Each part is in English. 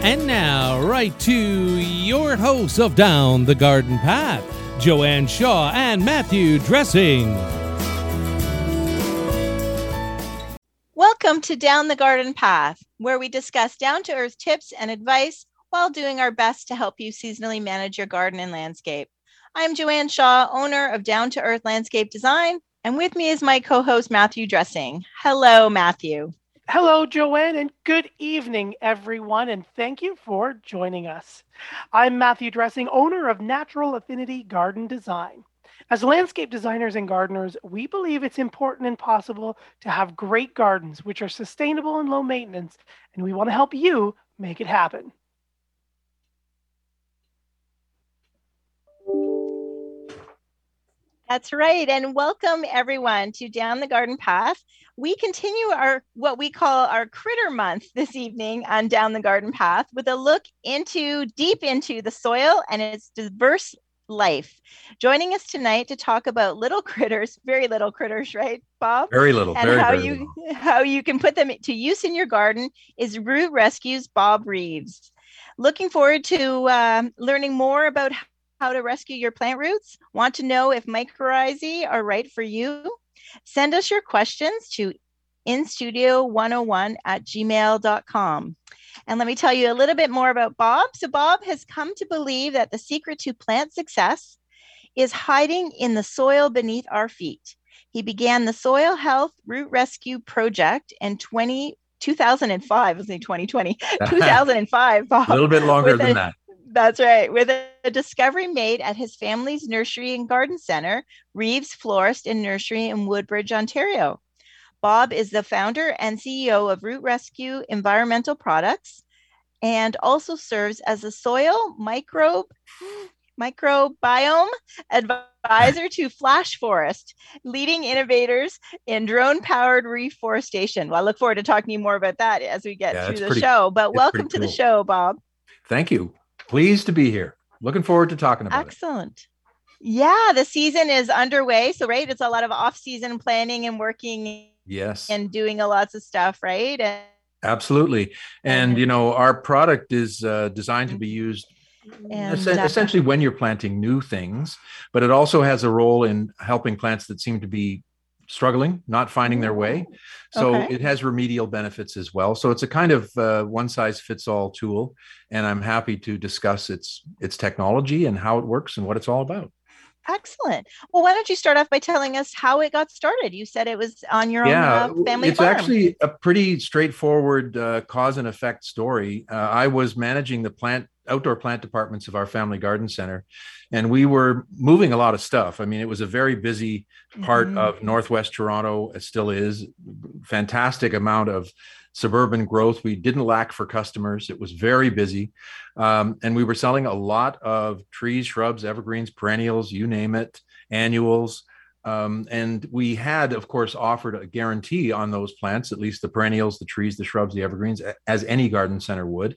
And now, right to your hosts of Down the Garden Path, Joanne Shaw and Matthew Dressing. Welcome to Down the Garden Path, where we discuss down to earth tips and advice while doing our best to help you seasonally manage your garden and landscape. I'm Joanne Shaw, owner of Down to Earth Landscape Design, and with me is my co host, Matthew Dressing. Hello, Matthew. Hello, Joanne, and good evening, everyone, and thank you for joining us. I'm Matthew Dressing, owner of Natural Affinity Garden Design. As landscape designers and gardeners, we believe it's important and possible to have great gardens which are sustainable and low maintenance, and we want to help you make it happen. That's right. And welcome everyone to Down the Garden Path. We continue our what we call our critter month this evening on Down the Garden Path with a look into deep into the soil and its diverse life. Joining us tonight to talk about little critters, very little critters, right, Bob? Very little. And very, how very you little. how you can put them to use in your garden is Root Rescues Bob Reeves. Looking forward to uh, learning more about how to rescue your plant roots? Want to know if mycorrhizae are right for you? Send us your questions to instudio101 at gmail.com. And let me tell you a little bit more about Bob. So, Bob has come to believe that the secret to plant success is hiding in the soil beneath our feet. He began the Soil Health Root Rescue Project in 20, 2005, I was saying 2020, 2005, Bob. A little bit longer than a- that. That's right. With a, discovery made at his family's nursery and garden center, Reeves Florist and Nursery in Woodbridge, Ontario. Bob is the founder and CEO of Root Rescue Environmental Products and also serves as a soil microbe microbiome advisor to Flash Forest, leading innovators in drone powered reforestation. Well, I look forward to talking to you more about that as we get Yeah, through the pretty- show. But welcome to the show, Bob. Thank you. Pleased to be here. Looking forward to talking about it. Excellent. Yeah, the season is underway. So, right, it's a lot of off season planning and working Yes, and doing a lots of stuff, right? And, absolutely. And you know, our product is uh, designed to be used and essen- essentially when you're planting new things, but it also has a role in helping plants that seem to be struggling, not finding their way. So Okay. it has remedial benefits as well. So it's a kind of uh, one size fits all tool, and I'm happy to discuss its its technology and how it works and what it's all about. excellent. Well, why don't you start off by telling us how it got started? You said it was on your yeah, own uh, family it's farm. actually a pretty straightforward uh, cause and effect story. Uh, I was managing the plant outdoor plant departments of our family garden center, and we were moving a lot of stuff. I mean, it was a very busy part Mhm. of Northwest Toronto. It still is. Fantastic amount of suburban growth. We didn't lack for customers. It was very busy. Um, and we were selling a lot of trees, shrubs, evergreens, perennials, you name it, annuals. Um, and we had, of course, offered a guarantee on those plants, at least the perennials, the trees, the shrubs, the evergreens, as any garden center would.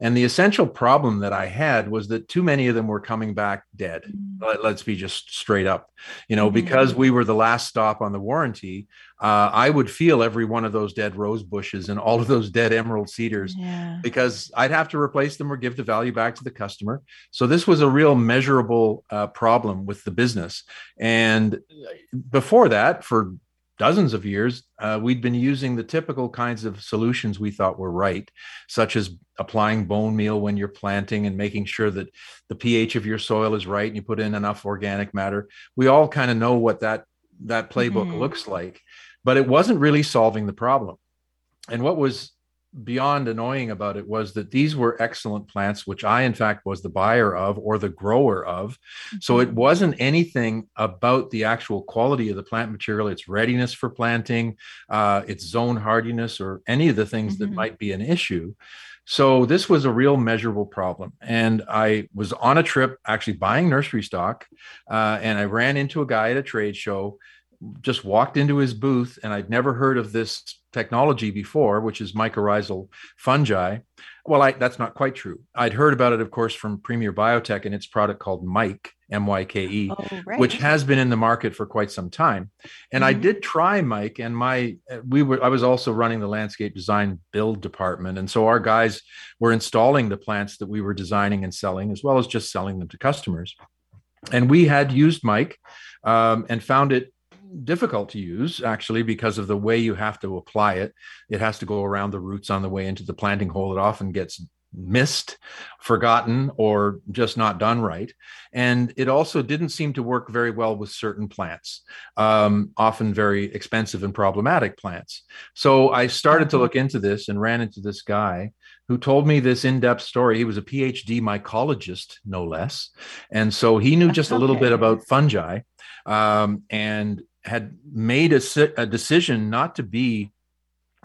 And the essential problem that I had was that too many of them were coming back dead. Let- Let's be just straight up, you know, Mhm. because we were the last stop on the warranty. Uh, I would feel every one of those dead rose bushes and all of those dead emerald cedars Yeah. because I'd have to replace them or give the value back to the customer. So this was a real measurable uh, problem with the business. And before that, for dozens of years, uh, we'd been using the typical kinds of solutions we thought were right, such as applying bone meal when you're planting and making sure that the pH of your soil is right and you put in enough organic matter. We all kind of know what that that playbook Mhm. looks like, but it wasn't really solving the problem. And what was beyond annoying about it was that these were excellent plants, which I, in fact, was the buyer of or the grower of. So it Mhm. wasn't anything about the actual quality of the plant material, its readiness for planting, uh, its zone hardiness, or any of the things that Mhm. might be an issue. So this was a real measurable problem. And I was on a trip actually buying nursery stock, uh, and I ran into a guy at a trade show just walked into his booth and I'd never heard of this technology before, which is mycorrhizal fungi. Well, I, that's not quite true. I'd heard about it, of course, from Premier Biotech and its product called MYKE, M Y K E, Oh, right. which has been in the market for quite some time. And I Mhm. did try MYKE, and my we were I was also running the landscape design build department, and so our guys were installing the plants that we were designing and selling, as well as just selling them to customers. And we had used MYKE um, and found it difficult to use actually because of the way you have to apply it. It has to go around the roots on the way into the planting hole. It often gets missed, forgotten, or just not done right. And it also didn't seem to work very well with certain plants, um, often very expensive and problematic plants. So I started to Mhm. look into this and ran into this guy who told me this in-depth story. He was a PhD mycologist, no less, and so he knew just a little bit about fungi, um, and had made a, a decision not to be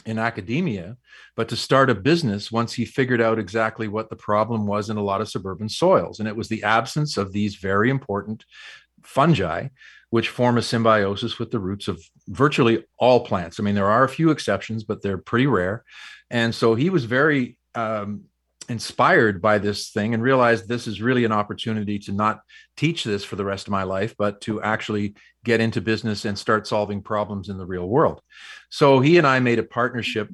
in academia, but to start a business once he figured out exactly what the problem was in a lot of suburban soils. And it was the absence of these very important fungi, which form a symbiosis with the roots of virtually all plants. I mean, there are a few exceptions, but they're pretty rare. And so he was very um, inspired by this thing and realized this is really an opportunity to not teach this for the rest of my life, but to actually get into business and start solving problems in the real world. So he and I made a partnership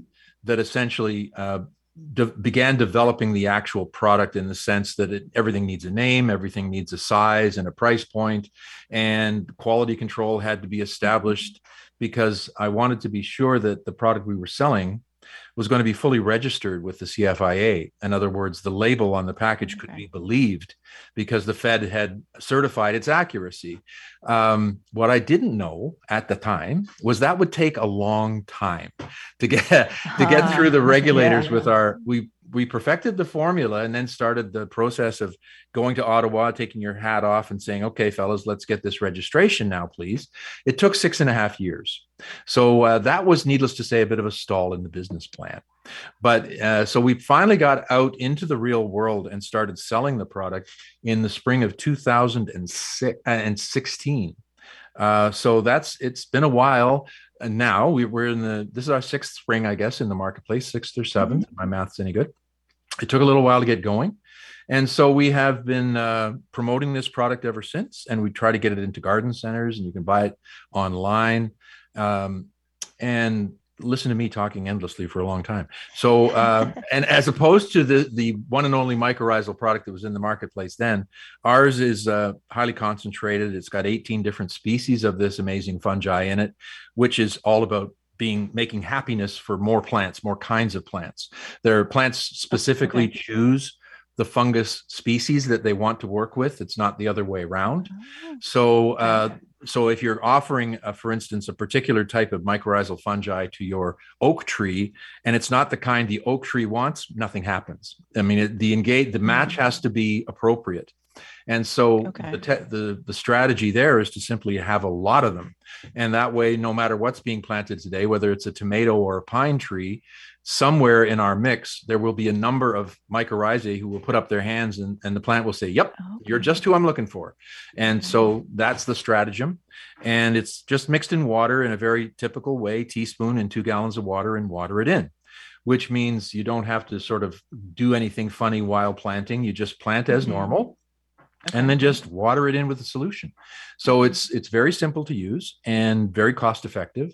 that essentially uh, de- began developing the actual product in the sense that it, everything needs a name, everything needs a size and a price point, and quality control had to be established because I wanted to be sure that the product we were selling was going to be fully registered with the CFIA. In other words, the label on the package could Okay. be believed because the Fed had certified its accuracy. Um, what I didn't know at the time was that would take a long time to get to get through the regulators yeah. with our we we perfected the formula and then started the process of going to Ottawa, taking your hat off and saying, okay, fellas, let's get this registration now, please. It took six and a half years. So uh, that was, needless to say, a bit of a stall in the business plan. But uh, so we finally got out into the real world and started selling the product in the spring of 2016. Uh, so that's it's been a while. And now we, we're in the this is our sixth spring, I guess, in the marketplace, sixth or 7th if My math's any good. It took a little while to get going. And so we have been uh, promoting this product ever since, and we try to get it into garden centers, and you can buy it online. Um, and listen to me talking endlessly for a long time. So, uh, and as opposed to the the one and only mycorrhizal product that was in the marketplace then, ours is uh, highly concentrated. It's got 18 different species of this amazing fungi in it, which is all about being making happiness for more plants, more kinds of plants. Their plants specifically Okay. choose the fungus species that they want to work with. It's not the other way around. Oh, So, uh, Okay. so if you're offering, uh, for instance, a particular type of mycorrhizal fungi to your oak tree, and it's not the kind the oak tree wants, nothing happens. I mean, it, the engage, the match has to be appropriate. And so Okay. the, te- the the strategy there is to simply have a lot of them, and that way, no matter what's being planted today, whether it's a tomato or a pine tree, somewhere in our mix there will be a number of mycorrhizae who will put up their hands, and, and the plant will say, "Yep, you're just who I'm looking for. And so that's the stratagem. And it's just mixed in water in a very typical way, teaspoon and two gallons of water and water it in, which means you don't have to sort of do anything funny while planting. You just plant as Mhm. normal Okay. and then just water it in with a solution. So it's it's very simple to use and very cost effective.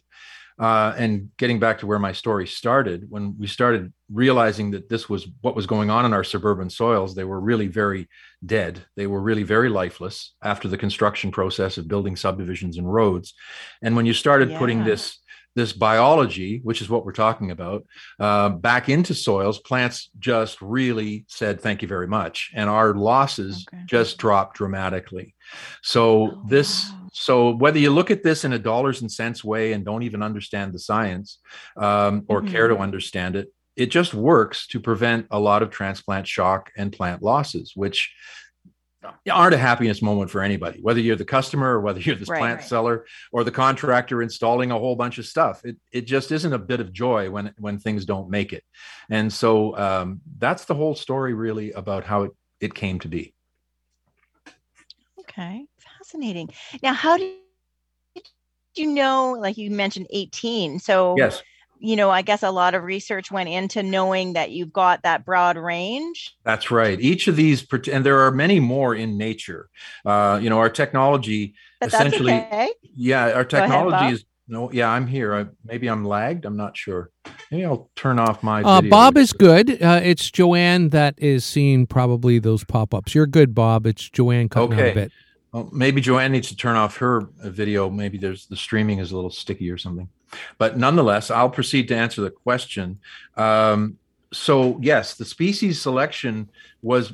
Uh, and getting back to where my story started, when we started realizing that this was what was going on in our suburban soils, they were really very dead. They were really very lifeless after the construction process of building subdivisions and roads. And when you started putting this this biology, which is what we're talking about, uh, back into soils, plants just really said thank you very much, and our losses Okay. just dropped dramatically. So Oh, this, wow. so whether you look at this in a dollars and cents way and don't even understand the science um, or care to Mhm. understand it, it just works to prevent a lot of transplant shock and plant losses, which aren't a happiness moment for anybody, whether you're the customer or whether you're the Right, plant right. seller or the contractor installing a whole bunch of stuff. It, it just isn't a bit of joy when, when things don't make it. And so um, that's the whole story really about how it, it came to be. Okay, fascinating. Now, how did you know? Like you mentioned, eighteen. So Yes. You know, I guess a lot of research went into knowing that you've got that broad range. That's right. Each of these, and there are many more in nature. Uh, you know, our technology But essentially, that's okay. yeah, our technology Bob. is no, yeah, I'm here. I, maybe I'm lagged. I'm not sure. Maybe I'll turn off my. Uh, video Bob here. is good. Uh, it's Joanne that is seeing probably those pop ups. You're good, Bob. It's Joanne cutting out a bit. Well, maybe Joanne needs to turn off her uh, video. Maybe there's the streaming is a little sticky or something. But nonetheless, I'll proceed to answer the question. Um, so yes, the species selection was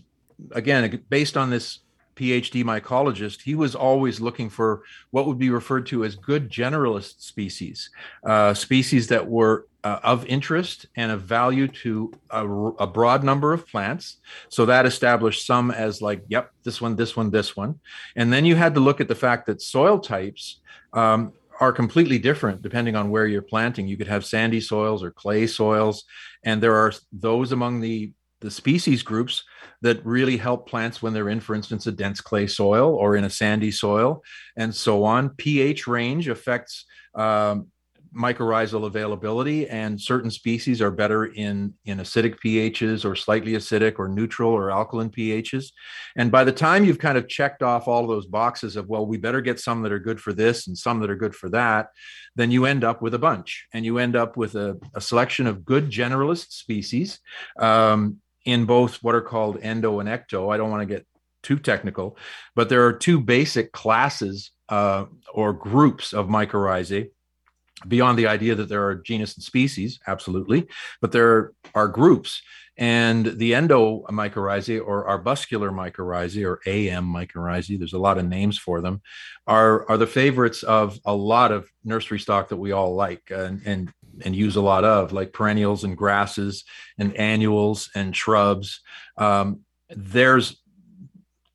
again based on this PhD mycologist. He was always looking for what would be referred to as good generalist species, uh, species that were uh, of interest and of value to a, a broad number of plants. So that established some as like, yep, this one, this one, this one. And then you had to look at the fact that soil types um, are completely different depending on where you're planting. You could have sandy soils or clay soils, and there are those among the the species groups that really help plants when they're in, for instance, a dense clay soil or in a sandy soil, and so on. pH range affects um, mycorrhizal availability, and certain species are better in in acidic pHs or slightly acidic or neutral or alkaline pHs. And by the time you've kind of checked off all of those boxes of, well, we better get some that are good for this and some that are good for that, then you end up with a bunch and you end up with a, a selection of good generalist species um, in both what are called endo and ecto. I don't want to get too technical, but there are two basic classes uh, or groups of mycorrhizae beyond the idea that there are genus and species, absolutely, but there are groups. And the endomycorrhizae or arbuscular mycorrhizae or AM mycorrhizae, there's a lot of names for them, are, are the favorites of a lot of nursery stock that we all like and, and, and use a lot of, like perennials and grasses and annuals and shrubs. Um, there's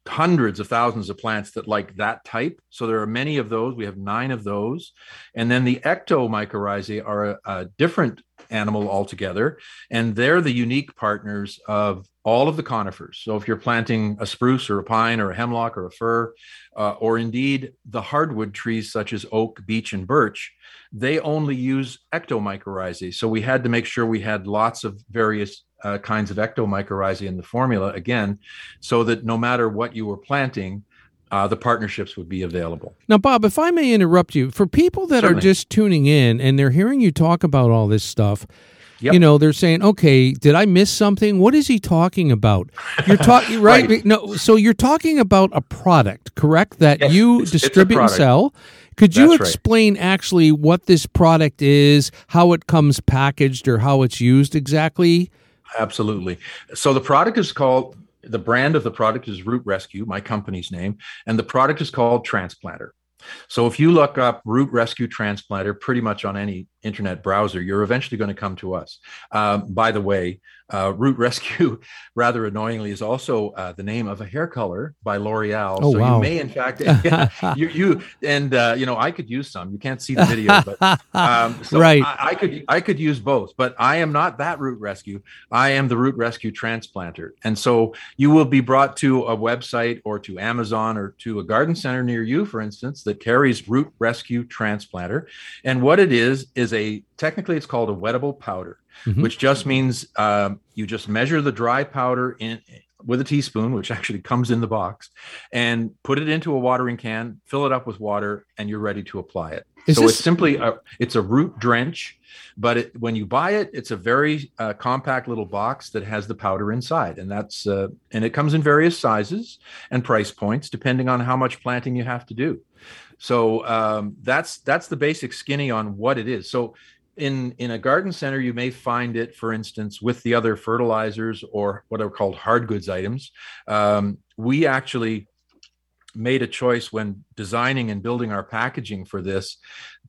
hundreds of thousands of plants that like that type. So there are many of those. We have nine of those. And then the ectomycorrhizae are a, a different animal altogether. And they're the unique partners of all of the conifers. So if you're planting a spruce or a pine or a hemlock or a fir, uh, or indeed the hardwood trees such as oak, beech, and birch, they only use ectomycorrhizae. So we had to make sure we had lots of various uh, kinds of ectomycorrhizae in the formula again, so that no matter what you were planting, uh, the partnerships would be available. Now, Bob, if I may interrupt you, for people that are just tuning in and they're hearing you talk about all this stuff, Yep. you know, they're saying, "Okay, did I miss something? What is he talking about?" You're talking right? Right. No, so you're talking about a product, correct? That Yes, you it's- it's distribute and sell. Could you That's right. explain actually what this product is, how it comes packaged, or how it's used exactly? Absolutely. So the product is called the brand of the product is Root Rescue, my company's name, and the product is called Transplanter. So if you look up Root Rescue Transplanter pretty much on any internet browser, you're eventually going to come to us. Um, by the way, uh, Root Rescue, rather annoyingly, is also uh, the name of a hair color by L'Oreal. Oh, so wow. you may, in fact, you, you and uh, you know, I could use some. You can't see the video, but um, so Right. I, I could I could use both, but I am not that root rescue. I am the root rescue transplanter, and so you will be brought to a website or to Amazon or to a garden center near you, for instance, that carries root rescue transplanter. And what it is is a technically it's called a wettable powder, Mhm. which just means um, you just measure the dry powder in with a teaspoon, which actually comes in the box, and put it into a watering can, fill it up with water, and you're ready to apply it. Is so this- it's simply a, it's a root drench, but it, when you buy it, it's a very uh, compact little box that has the powder inside, and that's uh, and it comes in various sizes and price points depending on how much planting you have to do. So um, that's that's the basic skinny on what it is. So in in a garden center, you may find it, for instance, with the other fertilizers or what are called hard goods items. Um, we actually made a choice when designing and building our packaging for this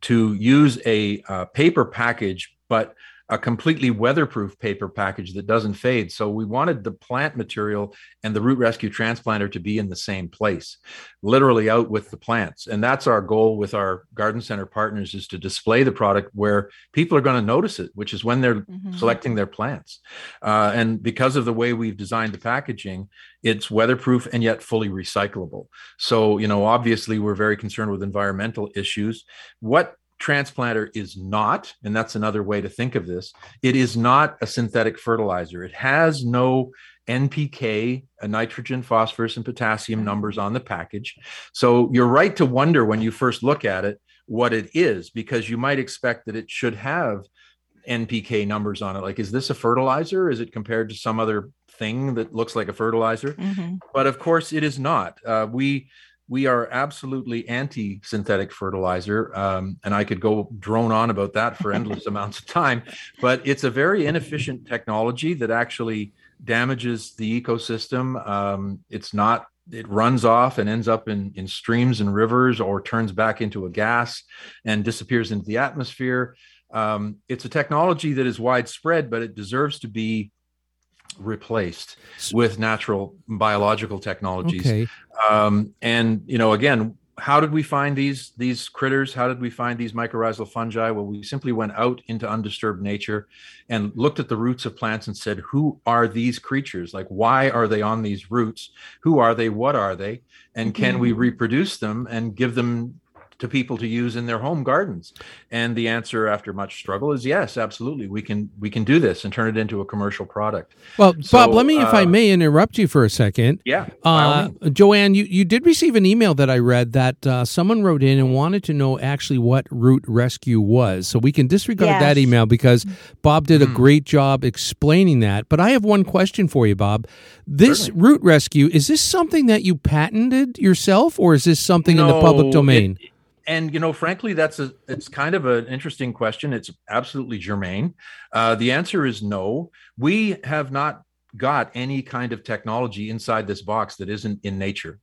to use a uh, paper package, but a completely weatherproof paper package that doesn't fade. So we wanted the plant material and the root rescue transplanter to be in the same place, literally out with the plants. And that's our goal with our garden center partners is to display the product where people are going to notice it, which is when they're Mhm. selecting their plants. Uh, and because of the way we've designed the packaging, it's weatherproof and yet fully recyclable. So, you know, obviously we're very concerned with environmental issues. What transplanter is not, and that's another way to think of this, it is not a synthetic fertilizer. It has no NPK, a nitrogen, phosphorus, and potassium numbers on the package. So you're right to wonder when you first look at it what it is, because you might expect that it should have NPK numbers on it. Like, is this a fertilizer? Is it compared to some other thing that looks like a fertilizer? Mm-hmm. But of course, it is not. Uh, we we are absolutely anti-synthetic fertilizer, um, and I could go drone on about that for endless amounts of time. But it's a very inefficient technology that actually damages the ecosystem. Um, it's not it runs off and ends up in, in streams and rivers or turns back into a gas and disappears into the atmosphere. Um, it's a technology that is widespread, but it deserves to be replaced with natural biological technologies. Okay. Um, and you know, again, how did we find these these critters? How did we find these mycorrhizal fungi? Well, we simply went out into undisturbed nature and looked at the roots of plants and said, "Who are these creatures? Like, why are they on these roots? Who are they? What are they? And can mm-hmm. we reproduce them and give them to people to use in their home gardens? And the answer after much struggle is yes, absolutely. We can we can do this and turn it into a commercial product. Well, so, Bob, let me uh, if I uh, may interrupt you for a second. Yeah. Uh, Joanne, you, you did receive an email that I read that uh, someone wrote in and wanted to know actually what root rescue was. So we can disregard yes. that email because Bob did a mm. great job explaining that. But I have one question for you, Bob. This Certainly. root rescue, is this something that you patented yourself or is this something no, in the public domain? It, and you know frankly that's a it's kind of an interesting question. It's absolutely germane. Uh, the answer is no. We have not got any kind of technology inside this box that isn't in nature.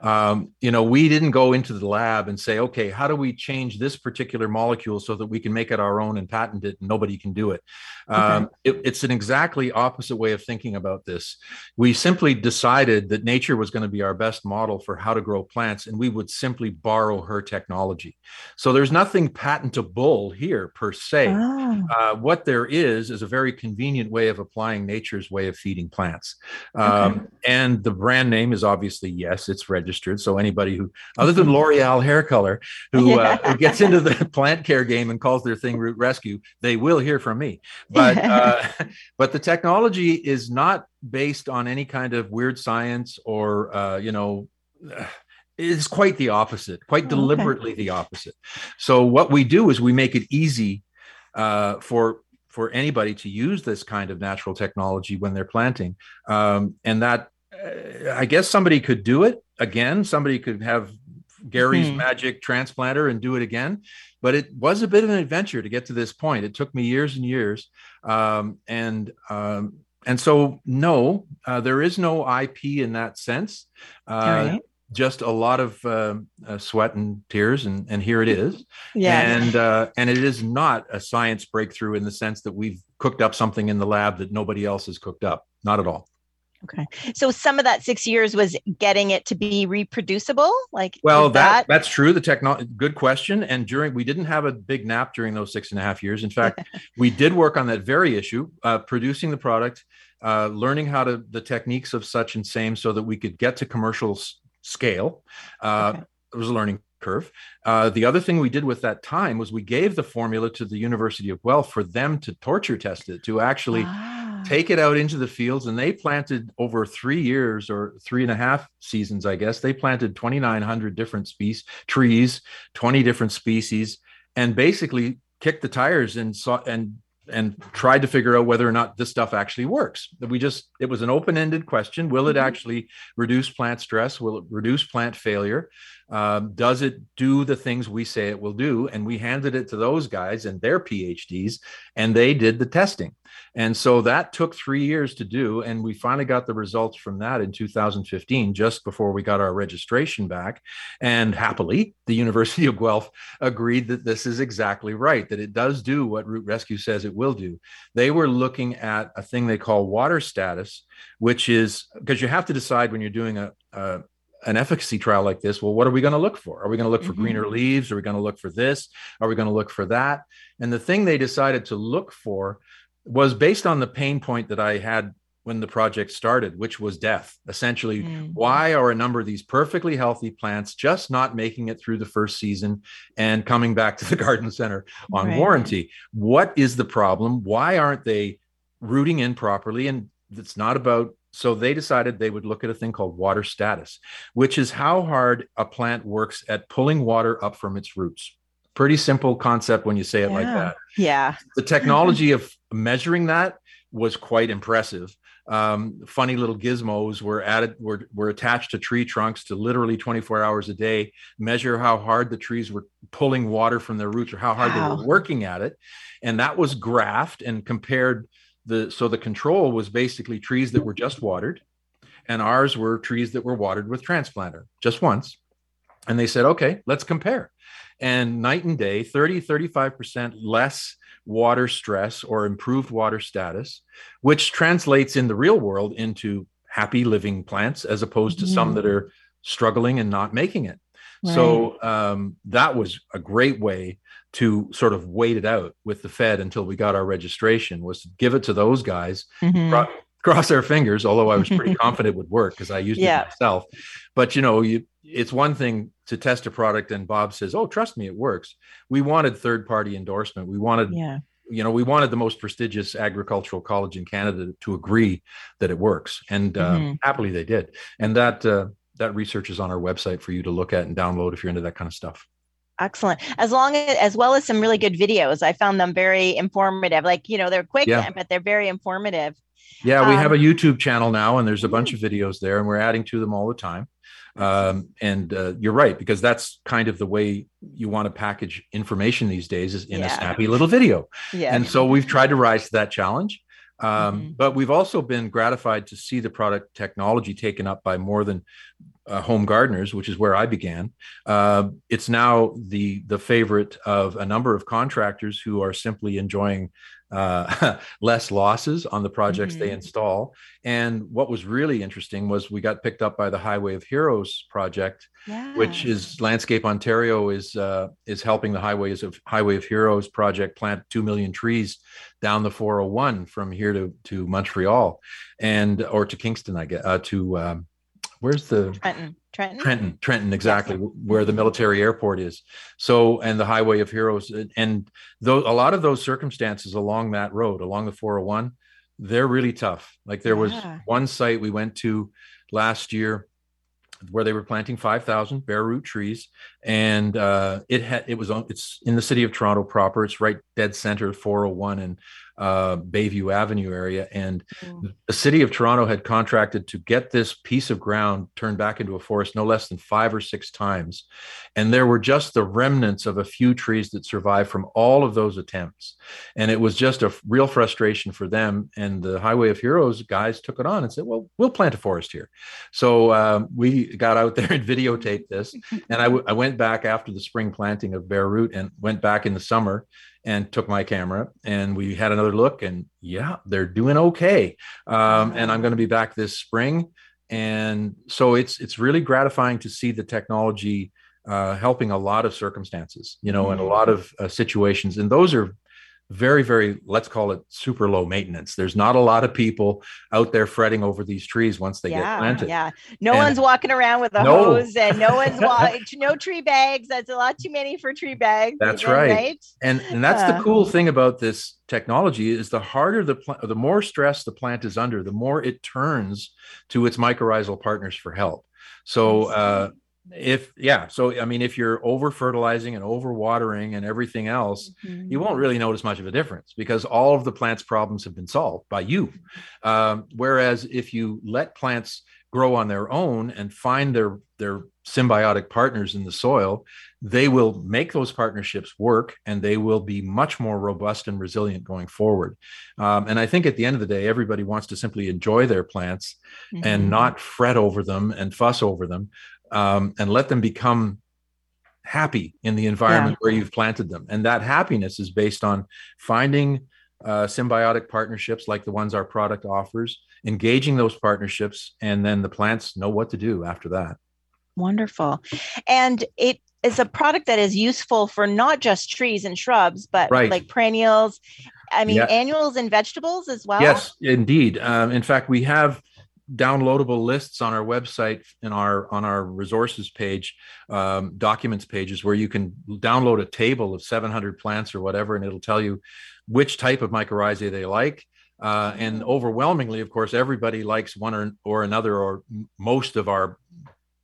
Um, you know, we didn't go into the lab and say, okay, how do we change this particular molecule so that we can make it our own and patent it and nobody can do it? Okay. Um, it it's an exactly opposite way of thinking about this. We simply decided that nature was going to be our best model for how to grow plants, and we would simply borrow her technology. So there's nothing patentable here per se. Oh. Uh, what there is is a very convenient way of applying nature's way of feeding plants. Um, okay. And the brand name is obviously yes, it's registered. So anybody who, other than L'Oreal hair color, who, uh, who gets into the plant care game and calls their thing root rescue, they will hear from me. But uh, but the technology is not based on any kind of weird science or uh, you know. It's quite the opposite, quite deliberately okay. the opposite. So what we do is we make it easy uh, for for anybody to use this kind of natural technology when they're planting, um, and that uh, I guess somebody could do it again. Somebody could have Gary's mm-hmm. magic transplanter and do it again. But it was a bit of an adventure to get to this point. It took me years and years. Um, and um, and so no, uh, there is no IP in that sense. Uh, right. Just a lot of uh, uh, sweat and tears, and and here it is. Yeah. And uh, and it is not a science breakthrough in the sense that we've cooked up something in the lab that nobody else has cooked up. Not at all. Okay. So some of that six years was getting it to be reproducible. Like, well, that, that, that's true. The technology, good question. And during, we didn't have a big nap during those six and a half years. In fact, we did work on that very issue, uh, producing the product, uh, learning how to, the techniques of such and same so that we could get to commercial s- scale. Uh, okay. It was a learning curve. Uh, the other thing we did with that time was we gave the formula to the University of Guelph for them to torture test it, to actually ah take it out into the fields and they planted over three years or three and a half seasons i guess they planted 2900 different species trees 20 different species and basically kicked the tires and saw and and tried to figure out whether or not this stuff actually works. We just it was an open-ended question. Will it mm-hmm. actually reduce plant stress? Will it reduce plant failure? Um, does it do the things we say it will do? And we handed it to those guys and their PhDs, and they did the testing. And so that took three years to do. And we finally got the results from that in 2015, just before we got our registration back. And happily, the University of Guelph agreed that this is exactly right, that it does do what Root Rescue says it will do. They were looking at a thing they call water status, which is because you have to decide when you're doing a, a an efficacy trial like this, well, what are we going to look for? Are we going to look for mm-hmm. greener leaves? Are we going to look for this? Are we going to look for that? And the thing they decided to look for was based on the pain point that I had when the project started, which was death. Essentially, mm. why are a number of these perfectly healthy plants just not making it through the first season and coming back to the garden center on right. warranty? What is the problem? Why aren't they rooting in properly? And it's not about so they decided they would look at a thing called water status, which is how hard a plant works at pulling water up from its roots. Pretty simple concept when you say it yeah. like that. Yeah. The technology of measuring that was quite impressive um, funny little gizmos were added were, were attached to tree trunks to literally 24 hours a day measure how hard the trees were pulling water from their roots or how hard wow. they were working at it and that was graphed and compared the so the control was basically trees that were just watered and ours were trees that were watered with transplanter just once and they said okay let's compare and night and day 30 35% less water stress or improved water status, which translates in the real world into happy living plants as opposed to mm-hmm. some that are struggling and not making it. Right. So um, that was a great way to sort of wait it out with the Fed until we got our registration was to give it to those guys, mm-hmm. cross our fingers, although I was pretty confident it would work because I used yeah. it myself. But you know, you it's one thing to test a product and Bob says, "Oh, trust me, it works." We wanted third party endorsement. We wanted yeah. you know, we wanted the most prestigious agricultural college in Canada to agree that it works. And uh, mm-hmm. happily they did. And that uh, that research is on our website for you to look at and download if you're into that kind of stuff. Excellent. As long as, as well as some really good videos. I found them very informative. Like, you know, they're quick, yeah. but they're very informative. Yeah, we um, have a YouTube channel now, and there's a bunch of videos there, and we're adding to them all the time. Um, and uh, you're right because that's kind of the way you want to package information these days is in yeah. a snappy little video. Yeah. And so we've tried to rise to that challenge. Um, mm-hmm. But we've also been gratified to see the product technology taken up by more than uh, home gardeners, which is where I began. Uh, it's now the the favorite of a number of contractors who are simply enjoying uh, less losses on the projects mm-hmm. they install. And what was really interesting was we got picked up by the Highway of Heroes project, yeah. which is Landscape Ontario is uh, is helping the Highways of Highway of Heroes project plant two million trees down the 401 from here to to Montreal and or to Kingston, I guess, uh, to um, where's the Trenton. Trenton. Trenton, Trenton, exactly yes. where the military airport is. So, and the Highway of Heroes, and though a lot of those circumstances along that road, along the 401, they're really tough. Like there was one site we went to last year where they were planting 5,000 bare root trees, and uh, it had it was on it's in the city of Toronto proper. It's right dead center 401 and uh, Bayview Avenue area. And mm. the city of Toronto had contracted to get this piece of ground turned back into a forest no less than five or six times. And there were just the remnants of a few trees that survived from all of those attempts. And it was just a real frustration for them. And the Highway of Heroes guys took it on and said, well, we'll plant a forest here. So um, we got out there and videotaped this. And I, w- I went back after the spring planting of bare root and went back in the summer and took my camera and we had another look and yeah they're doing okay. Um, and i'm going to be back this spring. And so it's it's really gratifying to see the technology uh, helping a lot of circumstances you know mm-hmm. and a lot of uh, situations. And those are very very let's call it super low maintenance. There's not a lot of people out there fretting over these trees once they yeah, get planted. yeah. No and one's walking around with a no. hose and no one's walking no tree bags. That's a lot too many for tree bags that's even, right. right. and and that's uh, the cool thing about this technology is the harder the plant the more stress the plant is under the more it turns to its mycorrhizal partners for help. So uh, if yeah so i mean if you're over fertilizing and over watering and everything else mm-hmm. you won't really notice much of a difference because all of the plants problems have been solved by you um, whereas if you let plants grow on their own and find their their symbiotic partners in the soil they will make those partnerships work and they will be much more robust and resilient going forward um, and i think at the end of the day everybody wants to simply enjoy their plants mm-hmm. and not fret over them and fuss over them um, and let them become happy in the environment yeah. where you've planted them. And that happiness is based on finding uh, symbiotic partnerships like the ones our product offers, engaging those partnerships, and then the plants know what to do after that. Wonderful. And it is a product that is useful for not just trees and shrubs, but right. like perennials I mean, yeah. annuals and vegetables as well. Yes, indeed. Um, in fact, we have downloadable lists on our website in our on our resources page um, documents pages where you can download a table of 700 plants or whatever and it'll tell you which type of mycorrhizae they like uh, and mm. overwhelmingly of course everybody likes one or, or another or most of our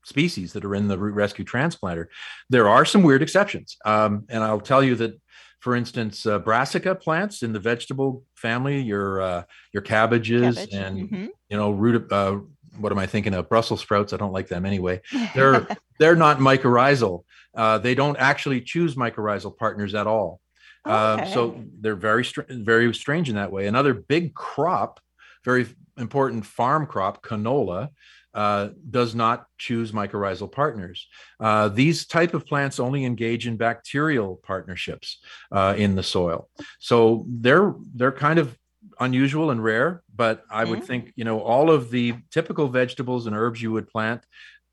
species that are in the root rescue transplanter there are some weird exceptions um, and i'll tell you that for instance, uh, brassica plants in the vegetable family, your uh, your cabbages Cabbage. and mm-hmm. you know root. Uh, what am I thinking of? Brussels sprouts. I don't like them anyway. They're they're not mycorrhizal. Uh, they don't actually choose mycorrhizal partners at all. Uh, okay. so they're very str- very strange in that way. Another big crop, very important farm crop, canola uh, does not choose mycorrhizal partners. Uh, these type of plants only engage in bacterial partnerships uh, in the soil. So they're they're kind of unusual and rare, but I would mm-hmm. think you know all of the typical vegetables and herbs you would plant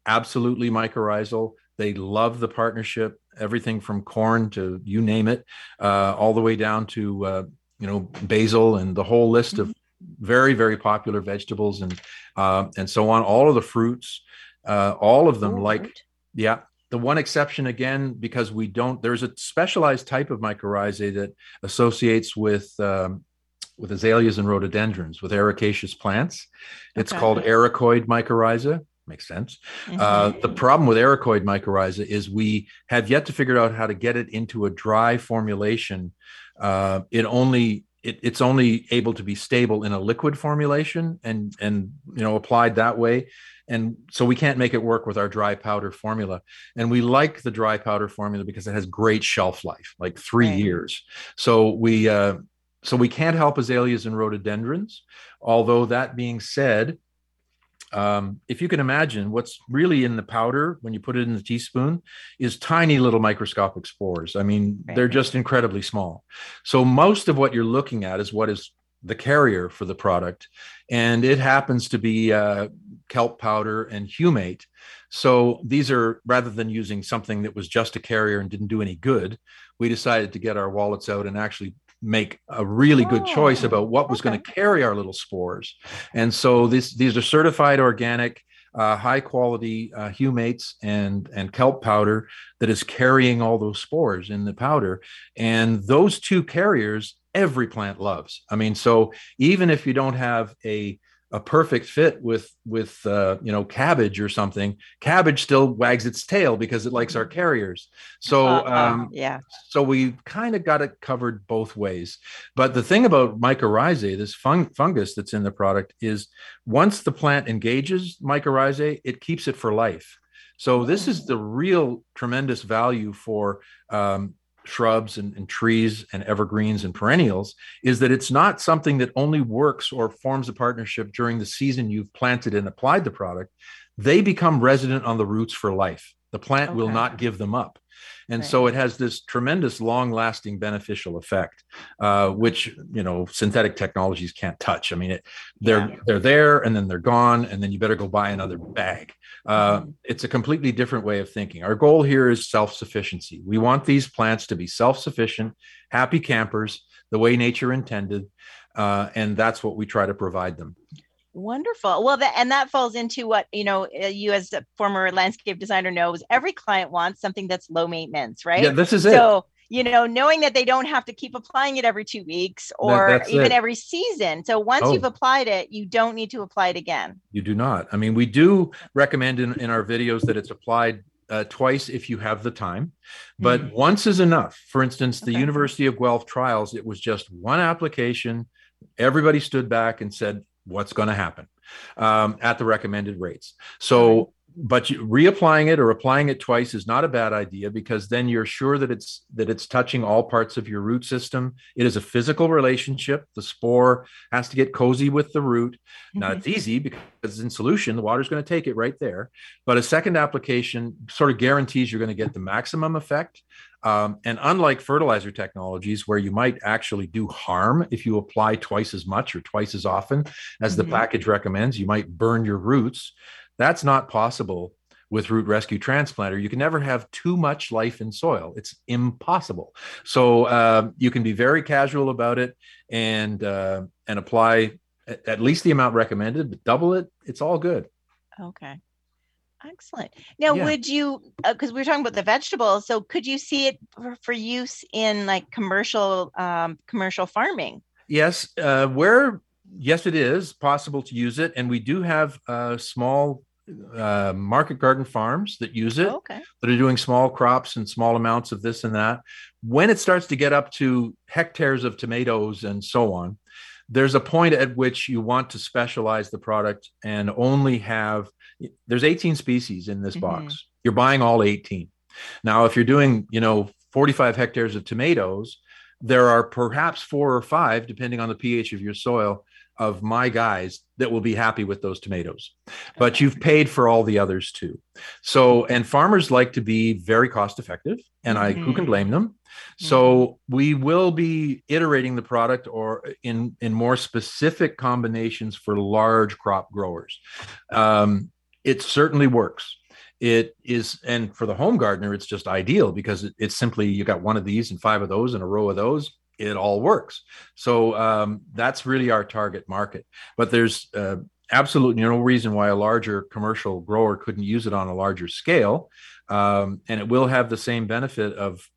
absolutely mycorrhizal. They love the partnership, everything from corn to you name it, uh, all the way down to uh, you know basil and the whole list mm-hmm. of very very popular vegetables and uh, and so on. All of the fruits uh, all of them like yeah. The one exception again because we don't there's a specialized type of mycorrhizae that associates with um, with azaleas and rhododendrons with ericaceous plants. It's okay. called ericoid mycorrhiza. Makes sense. Mm-hmm. uh, the problem with ericoid mycorrhiza is we have yet to figure out how to get it into a dry formulation. Uh, it only it, it's only able to be stable in a liquid formulation and and you know applied that way. And so we can't make it work with our dry powder formula. And we like the dry powder formula because it has great shelf life like three right. years. So we uh, so we can't help azaleas and rhododendrons. Although that being said um, if you can imagine what's really in the powder when you put it in the teaspoon is tiny little microscopic spores. I mean, right. they're just incredibly small. So most of what you're looking at is what is the carrier for the product, and it happens to be uh, kelp powder and humate. So these are rather than using something that was just a carrier and didn't do any good, we decided to get our wallets out and actually make a really good oh, choice about what was okay. going to carry our little spores. And so this, these are certified organic, uh, high quality uh, humates and and kelp powder that is carrying all those spores in the powder. And those two carriers, every plant loves. I mean, so even if you don't have a a perfect fit with with uh, you know cabbage or something cabbage still wags its tail because it likes our mm-hmm. carriers. So uh, um, yeah. so we kind of got it covered both ways. But the thing about mycorrhizae this fung- fungus that's in the product is once the plant engages mycorrhizae it keeps it for life. So this is the real tremendous value for um, shrubs and, and, trees and evergreens and perennials is that it's not something that only works or forms a partnership during the season you've planted and applied the product. They become resident on the roots for life. The plant okay. will not give them up. And right. so it has this tremendous long lasting beneficial effect, uh, which, you know, synthetic technologies can't touch. I mean, it, they're, yeah. they're there and then they're gone and then you better go buy another bag. Uh, mm-hmm. it's a completely different way of thinking. Our goal here is self sufficiency. We want these plants to be self sufficient, happy campers, the way nature intended. Uh, and that's what we try to provide them. Wonderful. Well, that, and that falls into what you know. Uh, you as a former landscape designer knows. Every client wants something that's low maintenance, right? Yeah, this is it. So you know, knowing that they don't have to keep applying it every two weeks or that, even it. every season. So once oh. you've applied it, you don't need to apply it again. You do not. I mean, we do recommend in, in our videos that it's applied uh, twice if you have the time, but mm once is enough. For instance, the okay. University of Guelph trials, it was just one application. Everybody stood back and said, what's going to happen um, at the recommended rates. So, but reapplying it or applying it twice is not a bad idea because then you're sure that it's that it's touching all parts of your root system. It is a physical relationship. The spore has to get cozy with the root. Mm-hmm. Now it's easy because it's in solution. The water's going to take it right there. But a second application sort of guarantees you're going to get the maximum effect. Um, and unlike fertilizer technologies, where you might actually do harm if you apply twice as much or twice as often as mm-hmm. the package recommends, you might burn your roots. That's not possible with root rescue transplanter. You can never have too much life in soil. It's impossible. So uh, you can be very casual about it and uh, and apply at least the amount recommended but double it it's all good. Okay excellent now yeah. would you because uh, we were talking about the vegetables so could you see it for, for use in like commercial um, commercial farming yes uh, where yes it is possible to use it and we do have uh, small uh, market garden farms that use it oh, okay. that are doing small crops and small amounts of this and that. When it starts to get up to hectares of tomatoes and so on, there's a point at which you want to specialize the product and only have there's 18 species in this mm-hmm. box. You're buying all 18. Now, if you're doing, you know, 45 hectares of tomatoes, there are perhaps four or five, depending on the pH of your soil, of my guys that will be happy with those tomatoes. But you've paid for all the others too. So, and farmers like to be very cost effective, and I mm-hmm. who can blame them? So mm-hmm. we will be iterating the product or in in more specific combinations for large crop growers. Um, it certainly works. It is, and for the home gardener, it's just ideal because it, it's simply you got one of these and five of those and a row of those it all works. So um, that's really our target market. But there's uh, absolutely no reason why a larger commercial grower couldn't use it on a larger scale. Um, and it will have the same benefit of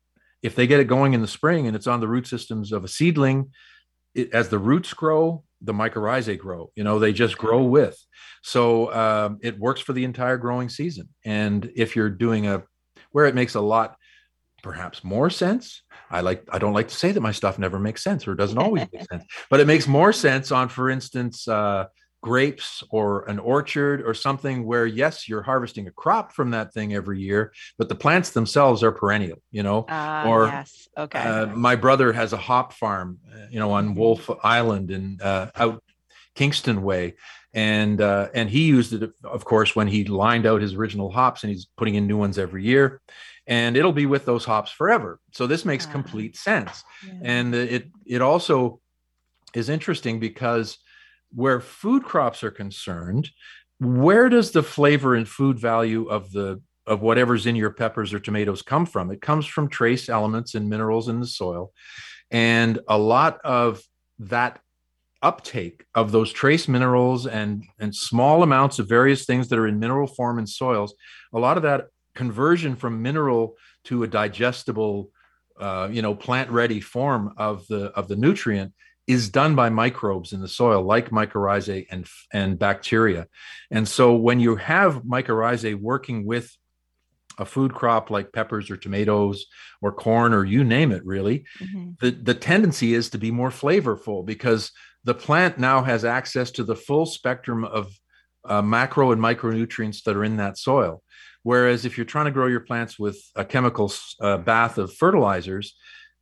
if they get it going in the spring and it's on the root systems of a seedling, it, as the roots grow, the mycorrhizae grow. You know, they just grow with. So um, it works for the entire growing season. And if you're doing a where it makes a lot perhaps more sense I like I don't like to say that my stuff never makes sense or doesn't always make sense, but it makes more sense on, for instance, uh, grapes or an orchard or something where yes, you're harvesting a crop from that thing every year, but the plants themselves are perennial. You know, uh, or yes, okay. Uh, my brother has a hop farm, uh, you know, on mm-hmm. Wolfe Island and uh, out Kingston Way, and uh, and he used it, of course, when he lined out his original hops, and he's putting in new ones every year and it'll be with those hops forever. So this makes complete sense. Yeah. And it it also is interesting because where food crops are concerned, where does the flavor and food value of the of whatever's in your peppers or tomatoes come from? It comes from trace elements and minerals in the soil. And a lot of that uptake of those trace minerals and and small amounts of various things that are in mineral form in soils a lot of that conversion from mineral to a digestible uh, you know plant ready form of the of the nutrient is done by microbes in the soil like mycorrhizae and and bacteria and so when you have mycorrhizae working with a food crop like peppers or tomatoes or corn or you name it really mm-hmm. the the tendency is to be more flavorful because the plant now has access to the full spectrum of uh, macro and micronutrients that are in that soil Whereas if you're trying to grow your plants with a chemical uh, bath of fertilizers,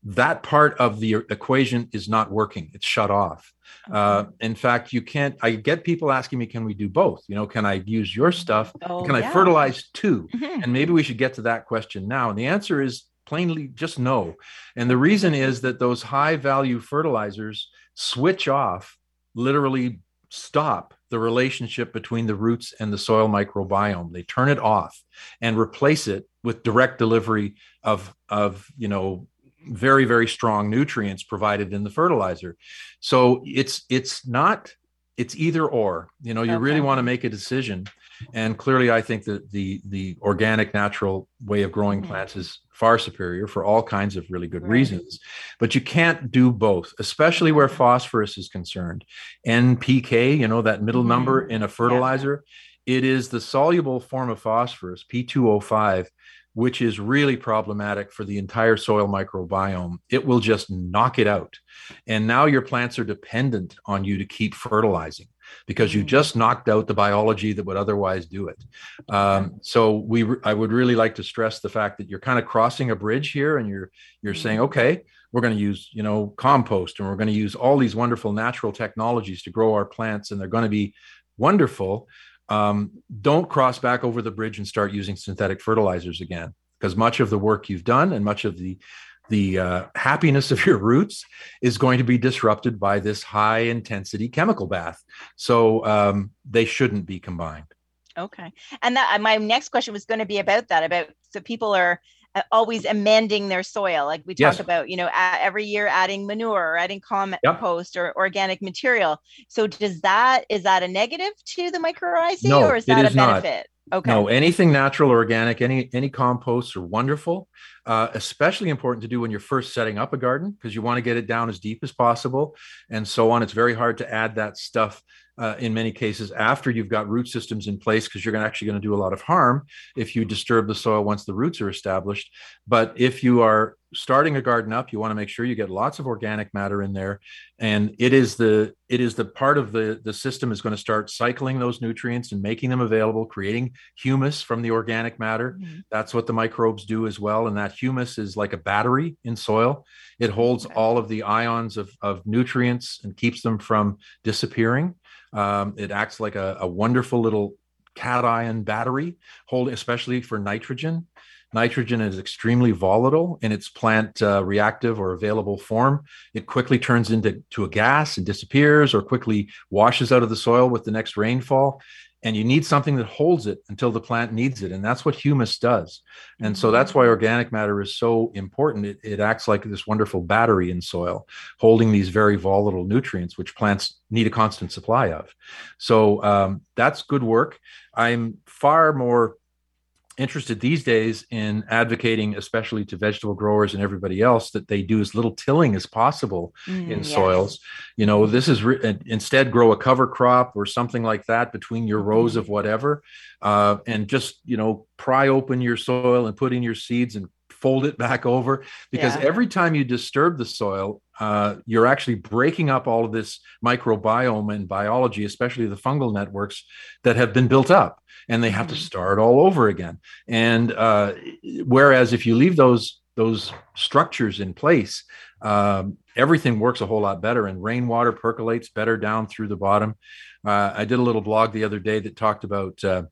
that part of the equation is not working. It's shut off. Uh, in fact, you can't. I get people asking me, "Can we do both? You know, can I use your stuff? Oh, can I fertilize too?" Mm-hmm. And maybe we should get to that question now. And the answer is plainly just no. And the reason is that those high value fertilizers switch off, literally stop the relationship between the roots and the soil microbiome. They turn it off and replace it with direct delivery of, of you know, very very strong nutrients provided in the fertilizer. So it's it's not it's either or. You know, you okay. really want to make a decision. And clearly, I think that the the organic natural way of growing mm-hmm. plants is far superior for all kinds of really good right. reasons. But you can't do both, especially where phosphorus is concerned. NPK, you know, that middle mm-hmm. number in a fertilizer, yeah. it is the soluble form of phosphorus, P2O5, which is really problematic for the entire soil microbiome. It will just knock it out. And now your plants are dependent on you to keep fertilizing because you just knocked out the biology that would otherwise do it. Um, so we, I would really like to stress the fact that you're kind of crossing a bridge here, and you're you're saying, mm. okay, we're going to use you know compost, and we're going to use all these wonderful natural technologies to grow our plants, and they're going to be wonderful. Um, don't cross back over the bridge and start using synthetic fertilizers again, because much of the work you've done and much of the the uh, happiness of your roots is going to be disrupted by this high intensity chemical bath. So um, they shouldn't be combined. Okay. And that my next question was going to be about that about so people are uh, always amending their soil like we talk yes. about you know every year adding manure or adding compost yep. or organic material so does that is that a negative to the mycorrhizae no, or is that is a benefit. Okay. No anything natural organic any any composts are wonderful. Uh, especially important to do when you're first setting up a garden because you want to get it down as deep as possible and so on. It's very hard to add that stuff uh, in many cases after you've got root systems in place because you're actually going to do a lot of harm if you disturb the soil once the roots are established. But if you are starting a garden up, you want to make sure you get lots of organic matter in there, and it is the it is the part of the the system is going to start cycling those nutrients and making them available, creating humus from the organic matter. Mm-hmm. That's what the microbes do as well, and that humus is like a battery in soil. It holds okay. all of the ions of, of nutrients and keeps them from disappearing. Um, it acts like a, a, wonderful little cation battery, holding especially for nitrogen. Nitrogen is extremely volatile in its plant uh, reactive or available form. It quickly turns into to a gas and disappears, or quickly washes out of the soil with the next rainfall and you need something that holds it until the plant needs it and that's what humus does. And so that's why mm-hmm. organic matter is so important. It, it, acts like this wonderful battery in soil holding these very volatile nutrients which plants need a constant supply of. So um, that's good work. I'm far more interested these days in advocating, especially to vegetable growers and everybody else, that they do as little tilling as possible mm, in yes. soils. You know, this is re- instead grow a cover crop or something like that between your rows of mm-hmm. whatever, uh, and just you know pry open your soil and put in your seeds and fold it back over because yeah. every time you disturb the soil uh, you're actually breaking up all of this microbiome and biology especially the fungal networks that have been built up and they have to mm-hmm. start all over again. And uh, whereas if you leave those those structures in place, um, everything works a whole lot better, and rainwater percolates better down through the bottom. Uh, I did a little blog the other day that talked about uh,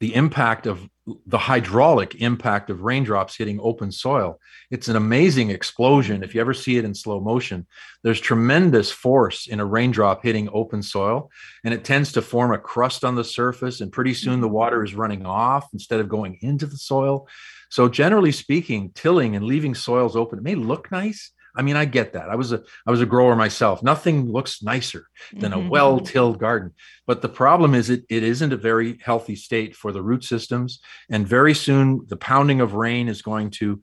the impact of the hydraulic impact of raindrops hitting open soil. It's an amazing explosion. If you ever see it in slow motion, there's tremendous force in a raindrop hitting open soil, and it tends to form a crust on the surface. And pretty soon the water is running off instead of going into the soil. So, generally speaking, tilling and leaving soils open, it may look nice, I mean, I get that. I was a I was a grower myself. Nothing looks nicer than mm-hmm. a well-tilled garden. But the problem is it it isn't a very healthy state for the root systems. And very soon the pounding of rain is going to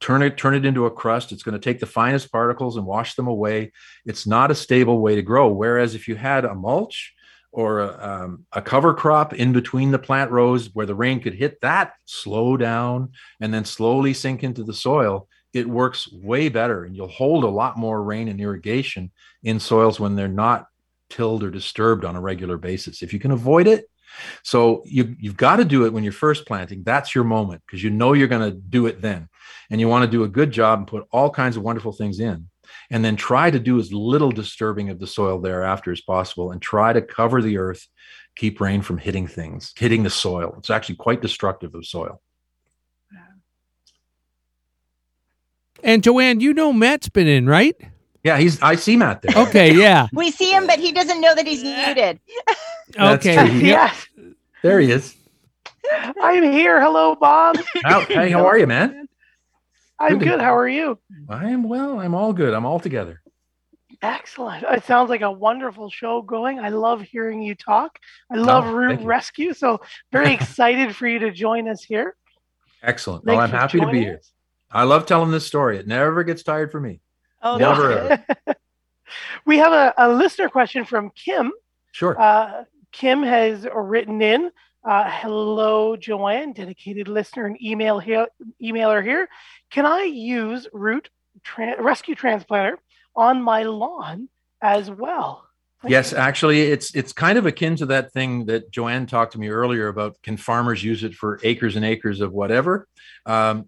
turn it turn it into a crust. It's going to take the finest particles and wash them away. It's not a stable way to grow. Whereas if you had a mulch or a, um, a, cover crop in between the plant rows where the rain could hit that, slow down, and then slowly sink into the soil, it works way better and you'll hold a lot more rain and irrigation in soils when they're not tilled or disturbed on a regular basis. If you can avoid it so you, you've got to do it when you're first planting. That's your moment because you know you're going to do it then. And you want to do a good job and put all kinds of wonderful things in. And then try to do as little disturbing of the soil thereafter as possible and try to cover the earth keep rain from hitting things hitting the soil. It's actually quite destructive of soil And Joanne, you know Matt's been in, right? Yeah, he's. I see Matt there. Okay, yeah. we see him, but he doesn't know that he's muted. okay. Yeah. There he is. I'm here. Hello, Bob. How, hey, how are you, man? I'm good. good. How are you? I am well. I'm all good. I'm all together. Excellent. It sounds like a wonderful show going. I love hearing you talk. I oh, love oh, Root Rescue. So very excited for you to join us here. Excellent. Thanks well, I'm happy to be here. I love telling this story. It never gets tired for me. Oh, never. No. we have a, a, listener question from Kim. Sure. Uh, Kim has written in. Uh, hello, Joanne, dedicated listener and email here, emailer here. Can I use root rescue transplanter on my lawn as well? yes, actually, it's it's kind of akin to that thing that Joanne talked to me earlier about. Can farmers use it for acres and acres of whatever? Um,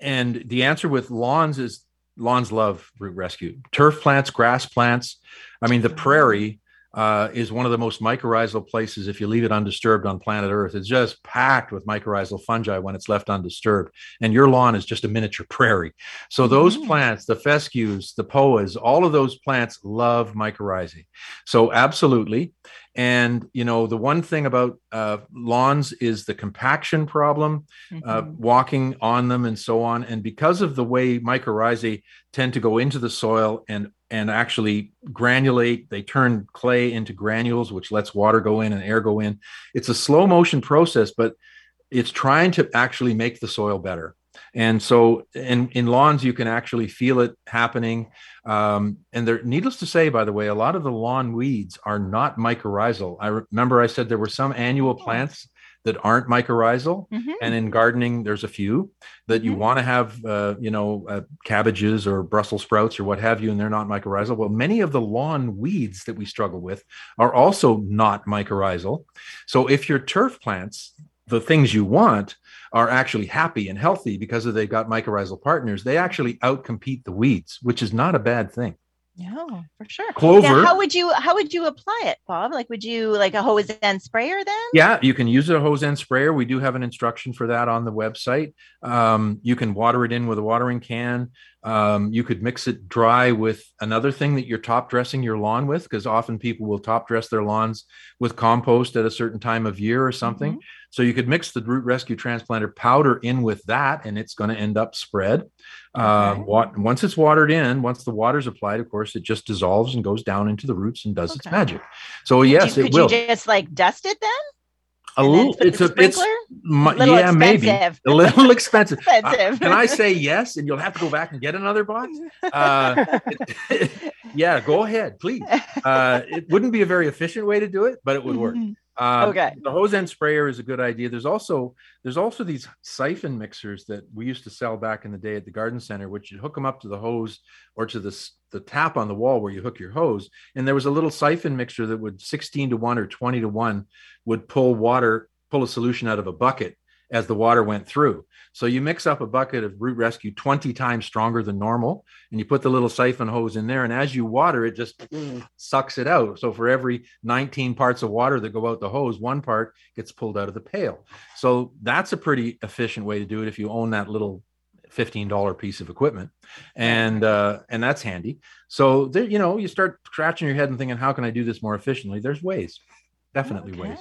and the answer with lawns is lawns love root rescue. Turf plants, grass plants. I mean, the prairie uh, is one of the most mycorrhizal places if you leave it undisturbed on planet Earth. It's just packed with mycorrhizal fungi when it's left undisturbed. And your lawn is just a miniature prairie. So those mm-hmm. plants, the fescues, the poas, all of those plants love mycorrhizae. So absolutely. And you know, the one thing about uh, lawns is the compaction problem, uh, mm-hmm. uh, walking on them, and so on. And because of the way mycorrhizae tend to go into the soil and and actually granulate, they turn clay into granules, which lets water go in and air go in. It's a slow motion process, but it's trying to actually make the soil better. And so in, in lawns, you can actually feel it happening. Um, and there, needless to say, by the way, a lot of the lawn weeds are not mycorrhizal. I remember I said there were some annual plants that aren't mycorrhizal, mm-hmm. and in gardening, there's a few that you mm-hmm. want to have, uh, you know, uh, cabbages or Brussels sprouts or what have you, and they're not mycorrhizal. Well, many of the lawn weeds that we struggle with are also not mycorrhizal. So if your turf plants the things you want are actually happy and healthy because of they've got mycorrhizal partners, they actually outcompete the weeds, which is not a bad thing. Yeah, for sure. Clover. Now, how would you how would you apply it, Bob? Like, would you like a hose end sprayer then? Yeah, you can use a hose end sprayer. We do have an instruction for that on the website. Um, you can water it in with a watering can. Um, you could mix it dry with another thing that you're top dressing your lawn with, because often people will top dress their lawns with compost at a certain time of year or something. Mm-hmm. So you could mix the root rescue transplanter powder in with that, and it's going to end up spread. Uh, okay. Uh, once it's watered in, once the water's applied, of course, it just dissolves and goes down into the roots and does okay. its magic. So yes, you, it will. you just like dust it then? A little it's a it's yeah maybe. a little expensive, expensive. Uh, can i say yes and you'll have to go back and get another box? Uh, yeah go ahead please. Uh, it wouldn't be a very efficient way to do it but it would work. Mm-hmm. Um, okay. The hose end sprayer is a good idea. There's also there's also these siphon mixers that we used to sell back in the day at the garden center, which you hook them up to the hose or to the the tap on the wall where you hook your hose, and there was a little siphon mixer that would 16 to one or 20 to one would pull water, pull a solution out of a bucket as the water went through. So you mix up a bucket of root rescue 20 times stronger than normal, and you put the little siphon hose in there. And as you water, it just sucks it out. So for every 19 parts of water that go out the hose, one part gets pulled out of the pail. So that's a pretty efficient way to do it if you own that little $15 piece of equipment and uh, and that's handy so there you know you start scratching your head and thinking how can i do this more efficiently there's ways definitely okay. ways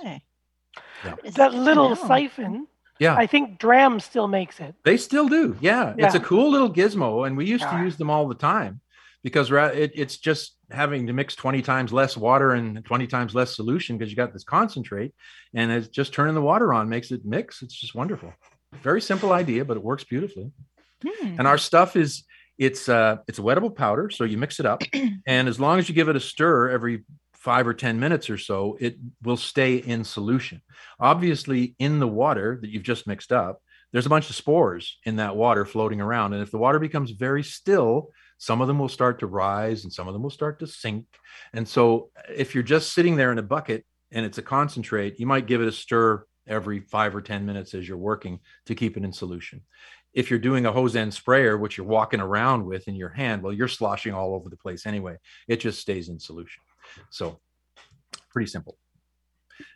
yeah. that little siphon yeah. I think Dramm still makes it. They still do. Yeah. yeah. It's a cool little gizmo. And we used to use them all the time because it, it's just having to mix 20 times less water and 20 times less solution because you got this concentrate and it's just turning the water on makes it mix. It's just wonderful. Very simple idea, but it works beautifully. Hmm. And our stuff is it's uh it's a wettable powder so you mix it up and as long as you give it a stir every five or 10 minutes or so, it will stay in solution. Obviously, in the water that you've just mixed up, there's a bunch of spores in that water floating around. And if the water becomes very still, some of them will start to rise and some of them will start to sink. And so, if you're just sitting there in a bucket and it's a concentrate, you might give it a stir every five or 10 minutes as you're working to keep it in solution. If you're doing a hose end sprayer, which you're walking around with in your hand, well, you're sloshing all over the place anyway. It just stays in solution. So pretty simple.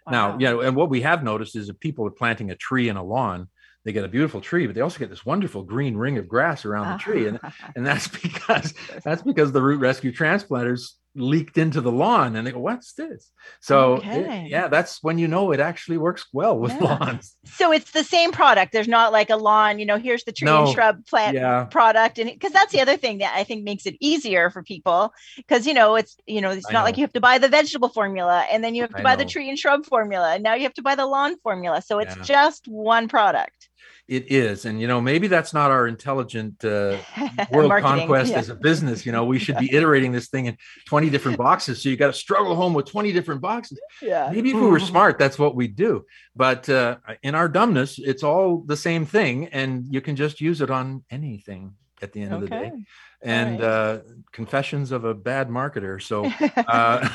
Wow. Now, you know, and what we have noticed is if people are planting a tree in a lawn, they get a beautiful tree, but they also get this wonderful green ring of grass around the tree. And, and that's because that's because the root rescue transplanters leaked into the lawn and they go what's this so okay. it, yeah that's when you know it actually works well with yeah. lawns so it's the same product there's not like a lawn you know here's the tree no. and shrub plant yeah. product and because that's the other thing that i think makes it easier for people because you know it's you know it's I not know. like you have to buy the vegetable formula and then you have to I buy know. the tree and shrub formula and now you have to buy the lawn formula so it's yeah. just one product it is and you know maybe that's not our intelligent uh, world conquest yeah. as a business you know we should be iterating this thing in 20 different boxes so you got to struggle home with 20 different boxes. Yeah. Maybe if we were smart that's what we do but uh, in our dumbness it's all the same thing and you can just use it on anything at the end okay. of the day and right. uh, confessions of a bad marketer. So uh,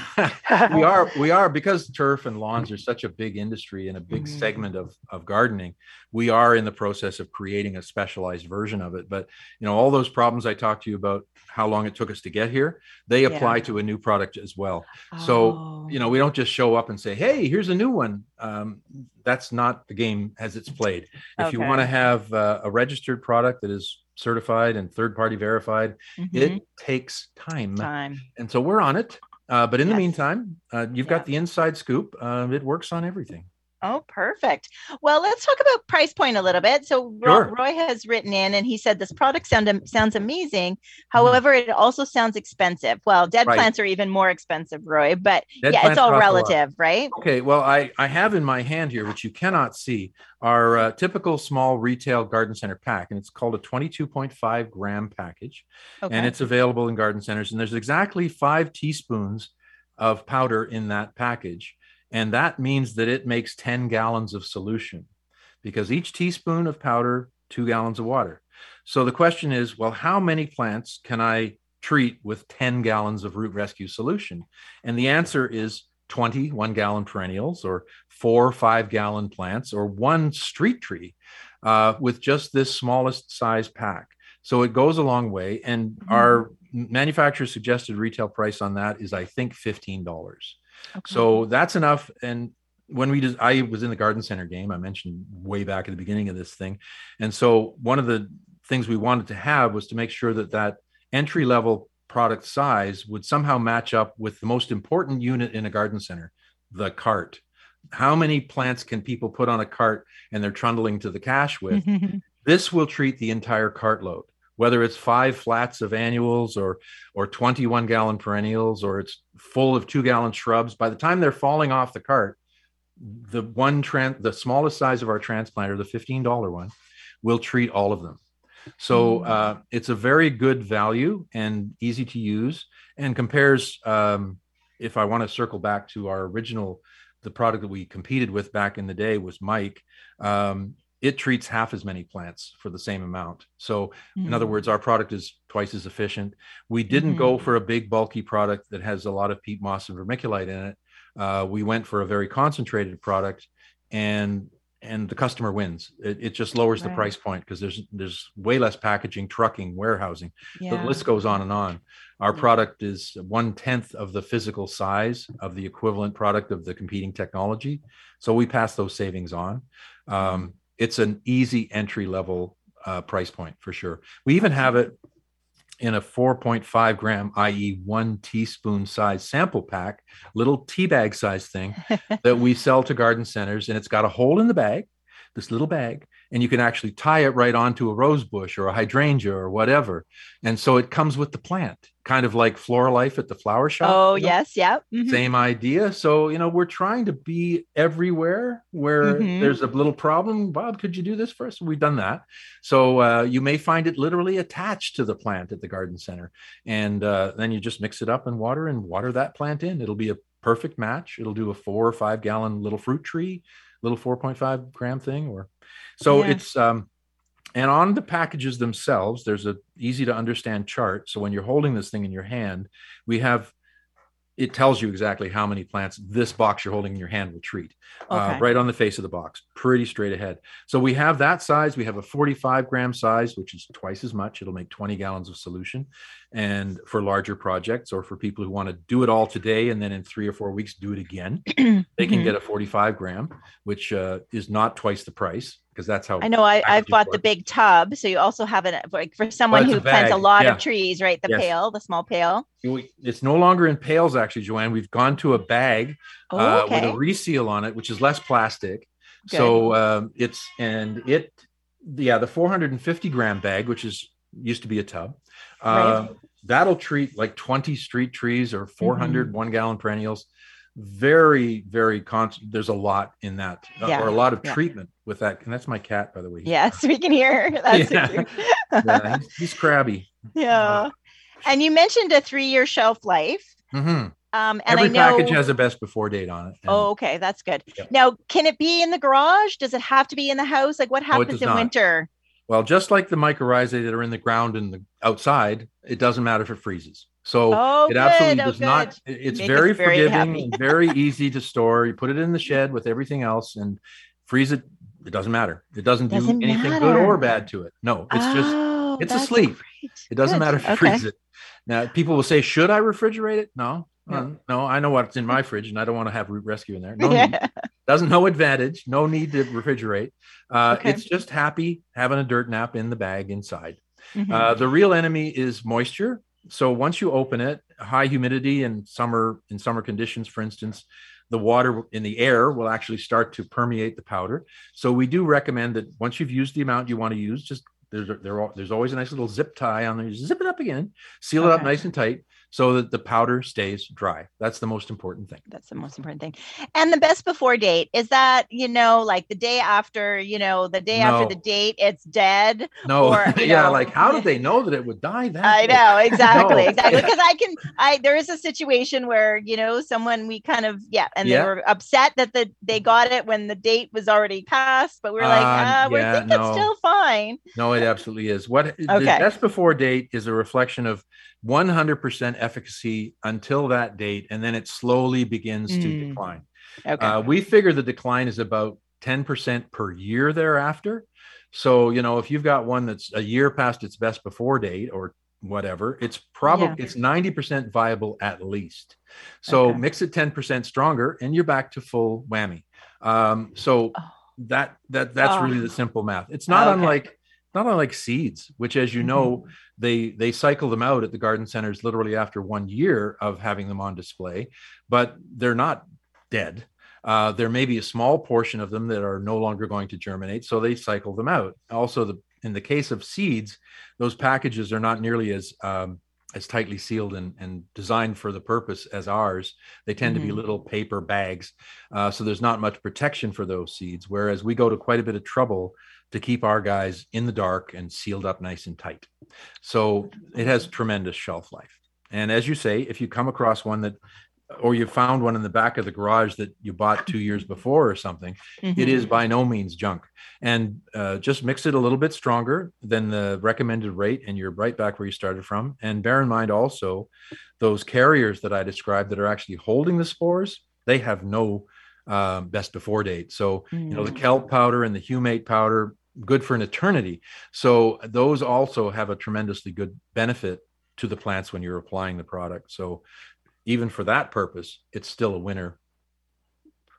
we are we are because turf and lawns are such a big industry and a big mm-hmm. segment of of gardening. We are in the process of creating a specialized version of it. But you know all those problems I talked to you about, how long it took us to get here, they apply yeah. to a new product as well. Oh. So you know we don't just show up and say, "Hey, here's a new one." Um, that's not the game as it's played. If okay. you want to have uh, a registered product that is certified and third party verified. Mm-hmm. It takes time. Time. And so we're on it. Uh, but in yes. the meantime, uh, you've yeah. got the inside scoop. Uh, it works on everything. Oh, perfect. Well, let's talk about price point a little bit. So sure. Roy has written in and he said this product sound, sounds amazing. Mm-hmm. However, mm. it also sounds expensive. Well, dead right. plants are even more expensive, Roy, but dead yeah, it's all relative, right? Okay. Well, I, I have in my hand here, which you cannot see, our uh, typical small retail garden center pack, and it's called a 22.5 gram package. Okay. And it's available in garden centers. And there's exactly five teaspoons of powder in that package. And that means that it makes 10 gallons of solution because each teaspoon of powder, two gallons of water. So the question is well, how many plants can I treat with 10 gallons of root rescue solution? And the answer is 20 one gallon perennials, or four five gallon plants, or one street tree uh, with just this smallest size pack. So it goes a long way. And mm-hmm. our manufacturer suggested retail price on that is, I think, $15. Okay. So that's enough. And when we just, I was in the garden center game, I mentioned way back at the beginning of this thing. And so one of the things we wanted to have was to make sure that that entry level product size would somehow match up with the most important unit in a garden center, the cart. How many plants can people put on a cart and they're trundling to the cash with? this will treat the entire cart load whether it's five flats of annuals or or 21 gallon perennials or it's full of two gallon shrubs by the time they're falling off the cart the one trans the smallest size of our transplanter the $15 one will treat all of them so mm. uh, it's a very good value and easy to use and compares um, if i want to circle back to our original the product that we competed with back in the day was MYKE um, it treats half as many plants for the same amount. So, mm-hmm. in other mm. words, our product is twice as efficient. We didn't mm-hmm. go for a big, bulky product that has a lot of peat moss and vermiculite in it. Uh, we went for a very concentrated product, and and the customer wins. It, it just lowers right. the price point because there's there's way less packaging, trucking, warehousing. Yeah. The list goes on and on. Our yeah. product is one tenth of the physical size of the equivalent product of the competing technology, so we pass those savings on. Um, it's an easy entry level uh, price point for sure. We even have it in a 4.5 gram, i.e., one teaspoon size sample pack, little tea bag size thing that we sell to garden centers. And it's got a hole in the bag, this little bag, and you can actually tie it right onto a rose bush or a hydrangea or whatever. And so it comes with the plant, kind of like floral life at the flower shop. Oh, you know? yes. Yeah. Mm-hmm. Same idea. So, you know, we're trying to be everywhere where mm-hmm. there's a little problem. Bob, could you do this for us? We've done that. So uh, you may find it literally attached to the plant at the garden center. And uh, then you just mix it up and water and water that plant in. It'll be a perfect match. It'll do a four or five gallon little fruit tree, little 4.5 gram thing or so yeah. it's um, and on the packages themselves, there's a easy to understand chart. So when you're holding this thing in your hand, we have it tells you exactly how many plants this box you're holding in your hand will treat uh, okay. uh, right on the face of the box pretty straight ahead so we have that size we have a 45 gram size which is twice as much it'll make 20 gallons of solution and for larger projects or for people who want to do it all today and then in three or four weeks do it again they can mm-hmm. get a 45 gram which uh, is not twice the price because that's how I know I, I've bought works. the big tub. So you also have it like for someone who plants a lot yeah. of trees, right? The yes. pail, the small pail. It's no longer in pails, actually, Joanne. We've gone to a bag oh, uh, with a reseal on it, which is less plastic. Good. So um, it's and it, yeah, the 450 gram bag, which is used to be a tub. Uh, right. That'll treat like 20 street trees or 400 mm-hmm. one gallon perennials very very constant there's a lot in that uh, yeah. or a lot of yeah. treatment with that and that's my cat by the way. Yes we can hear that's yeah. yeah he's, he's, crabby. Yeah. Uh, and you mentioned a three-year shelf life. Mm-hmm. um, and every I know... package has a best before date on it and... oh okay that's good. Now can it be in the garage? Does it have to be in the house? Like what happens in not. winter? Well just like the mycorrhizae that are in the ground and the outside it doesn't matter if it freezes so oh, it absolutely oh, does good. not. It's very, very forgiving and very easy to store. You put it in the shed with everything else and freeze it. It doesn't matter. It doesn't, doesn't do anything matter. good or bad to it. No, it's oh, just it's asleep. Great. It doesn't good. matter if you okay. freeze it. Now people will say, "Should I refrigerate it?" No, no, no, I know what's in my fridge, and I don't want to have root rescue in there. No, yeah. doesn't no advantage. No need to refrigerate. Uh, okay. It's just happy having a dirt nap in the bag inside. Mm-hmm. Uh, the real enemy is moisture so once you open it, high humidity and summer in summer conditions, for instance, the water in the air will actually start to permeate the powder. So we do recommend that once you've used the amount you want to use, just there's there, there's always a nice little zip tie on there. You Zip it up again, seal okay. it up nice and tight, so that the powder stays dry. That's the most important thing. That's the most important thing. And the best before date is that, you know, like the day after, you know, the day no. after the date, it's dead. No, or, yeah, know. like how did they know that it would die that I know, exactly, no. exactly. Because I can I there is a situation where, you know, someone we kind of yeah, and yeah. they were upset that the they got it when the date was already passed, but we are like, uh, uh we're yeah, thinking no. it's still fine. No, it absolutely is. What okay. the best before date is a reflection of 100% efficacy until that date, and then it slowly begins mm. to decline. Okay. Uh, we figure the decline is about 10% per year thereafter. So, you know, if you've got one that's a year past its best before date or whatever, it's probably yeah. it's 90% viable at least. So okay. mix it 10% stronger and you're back to full whammy. Um, so oh. that that that's oh. really the simple math. It's not okay. unlike not unlike seeds, which, as you know, mm-hmm. they they cycle them out at the garden centers literally after one year of having them on display, but they're not dead. Uh, there may be a small portion of them that are no longer going to germinate, so they cycle them out. Also, the in the case of seeds, those packages are not nearly as um, as tightly sealed and, and designed for the purpose as ours. They tend mm-hmm. to be mm-hmm. little paper bags, uh, so there's not much protection for those seeds. Whereas we go to quite a bit of trouble to keep our guys in the dark and sealed up nice and tight. So it has tremendous shelf life. And as you say, if you come across one that, or you found one in the back of the garage that you bought two years before or something, mm-hmm. it is mm-hmm. by no means junk. And uh, just mix it a little bit stronger than the recommended rate, and you're right back where you started from. And bear in mind also, those carriers that I described that are actually holding the spores, they have no um, best before date. So, mm. you know, the mm. kelp powder and the humate powder, good for an eternity. So, those also have a tremendously good benefit to the plants when you're applying the product. So, even for that purpose, it's still a winner.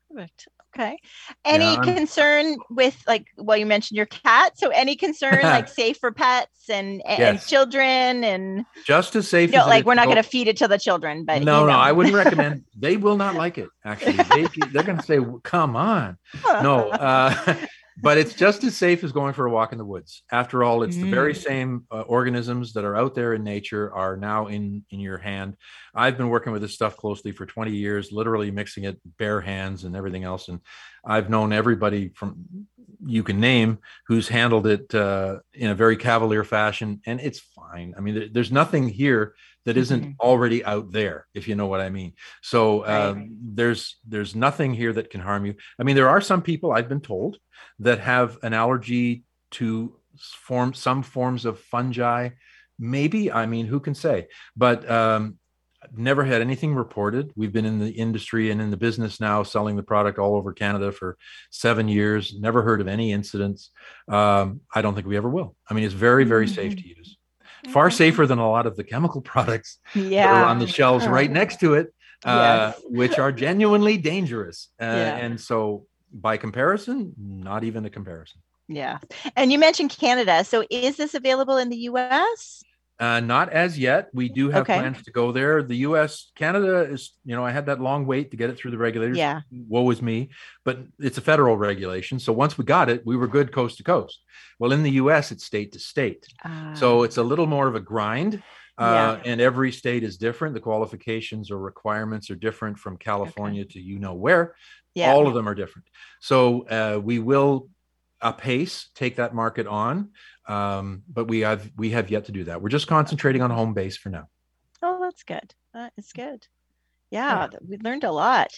Perfect. Okay. Any yeah, concern with like well you mentioned your cat, so any concern like safe for pets and and yes. children and just as safe. No, like we're not going to feed it to the children, but no, you know. no, I wouldn't recommend. They will not like it. Actually, they, they're going to say, "Come on." No, uh, but it's just as safe as going for a walk in the woods. After all, it's mm. the very mm. same uh, organisms that are out there in nature are now in in your hand. I've been working with this stuff closely for 20 years, literally mixing it bare hands and everything else. And I've known everybody from you can name who's handled it uh, in a very cavalier fashion, and it's fine. I mean, there, there's nothing here that isn't mm-hmm. already out there, if you know what I mean. So um, right. there's there's nothing here that can harm you. I mean, there are some people I've been told that have an allergy to form some forms of fungi. Maybe I mean, who can say? But um, never had anything reported. We've been in the industry and in the business now, selling the product all over Canada for seven years. Never heard of any incidents. Um, I don't think we ever will. I mean, it's very, very mm-hmm. safe to use. Far safer than a lot of the chemical products yeah. on the shelves right next to it, uh, yes. which are genuinely dangerous. Uh, yeah. And so, by comparison, not even a comparison. Yeah. And you mentioned Canada. So, is this available in the US? Uh, not as yet. We do have okay. plans to go there. The U.S., Canada is, you know, I had that long wait to get it through the regulators. Yeah. Woe is me. But it's a federal regulation. So once we got it, we were good coast to coast. Well, in the U.S., it's state to state. Uh, so it's a little more of a grind. Uh, yeah. And every state is different. The qualifications or requirements are different from California okay. to you know where. Yeah. All of them are different. So uh, we will a pace take that market on um, but we have we have yet to do that. We're just concentrating on home base for now. Oh, that's good. That is good. Yeah, yeah. we learned a lot.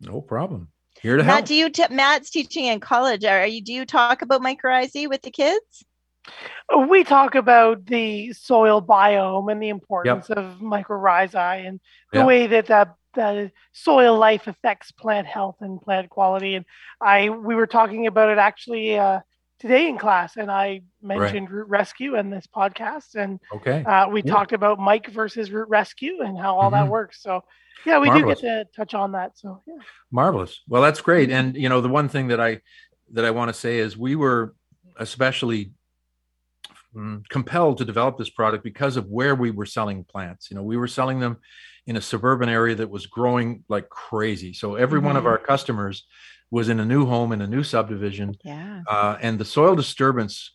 No problem. Here to Matt, help. do you t- Matt's teaching in college? Are you do you talk about mycorrhizae with the kids? We talk about the soil biome and the importance yep. of mycorrhizae and the yep. way that that the soil life affects plant health and plant quality. And I we were talking about it actually uh, today in class, and I mentioned right. Root Rescue and this podcast, and okay, uh, we yeah. talked about MYKE versus Root Rescue and how all mm-hmm. that works. So yeah, we Marvelous. do get to touch on that. So yeah, marvelous. Well, that's great. And you know, the one thing that I that I want to say is we were especially mm, compelled to develop this product because of where we were selling plants. You know, we were selling them in a suburban area that was growing like crazy. So every mm-hmm. one of mm-hmm. our customers was in a new home in a new subdivision. Yeah. Uh, and the soil disturbance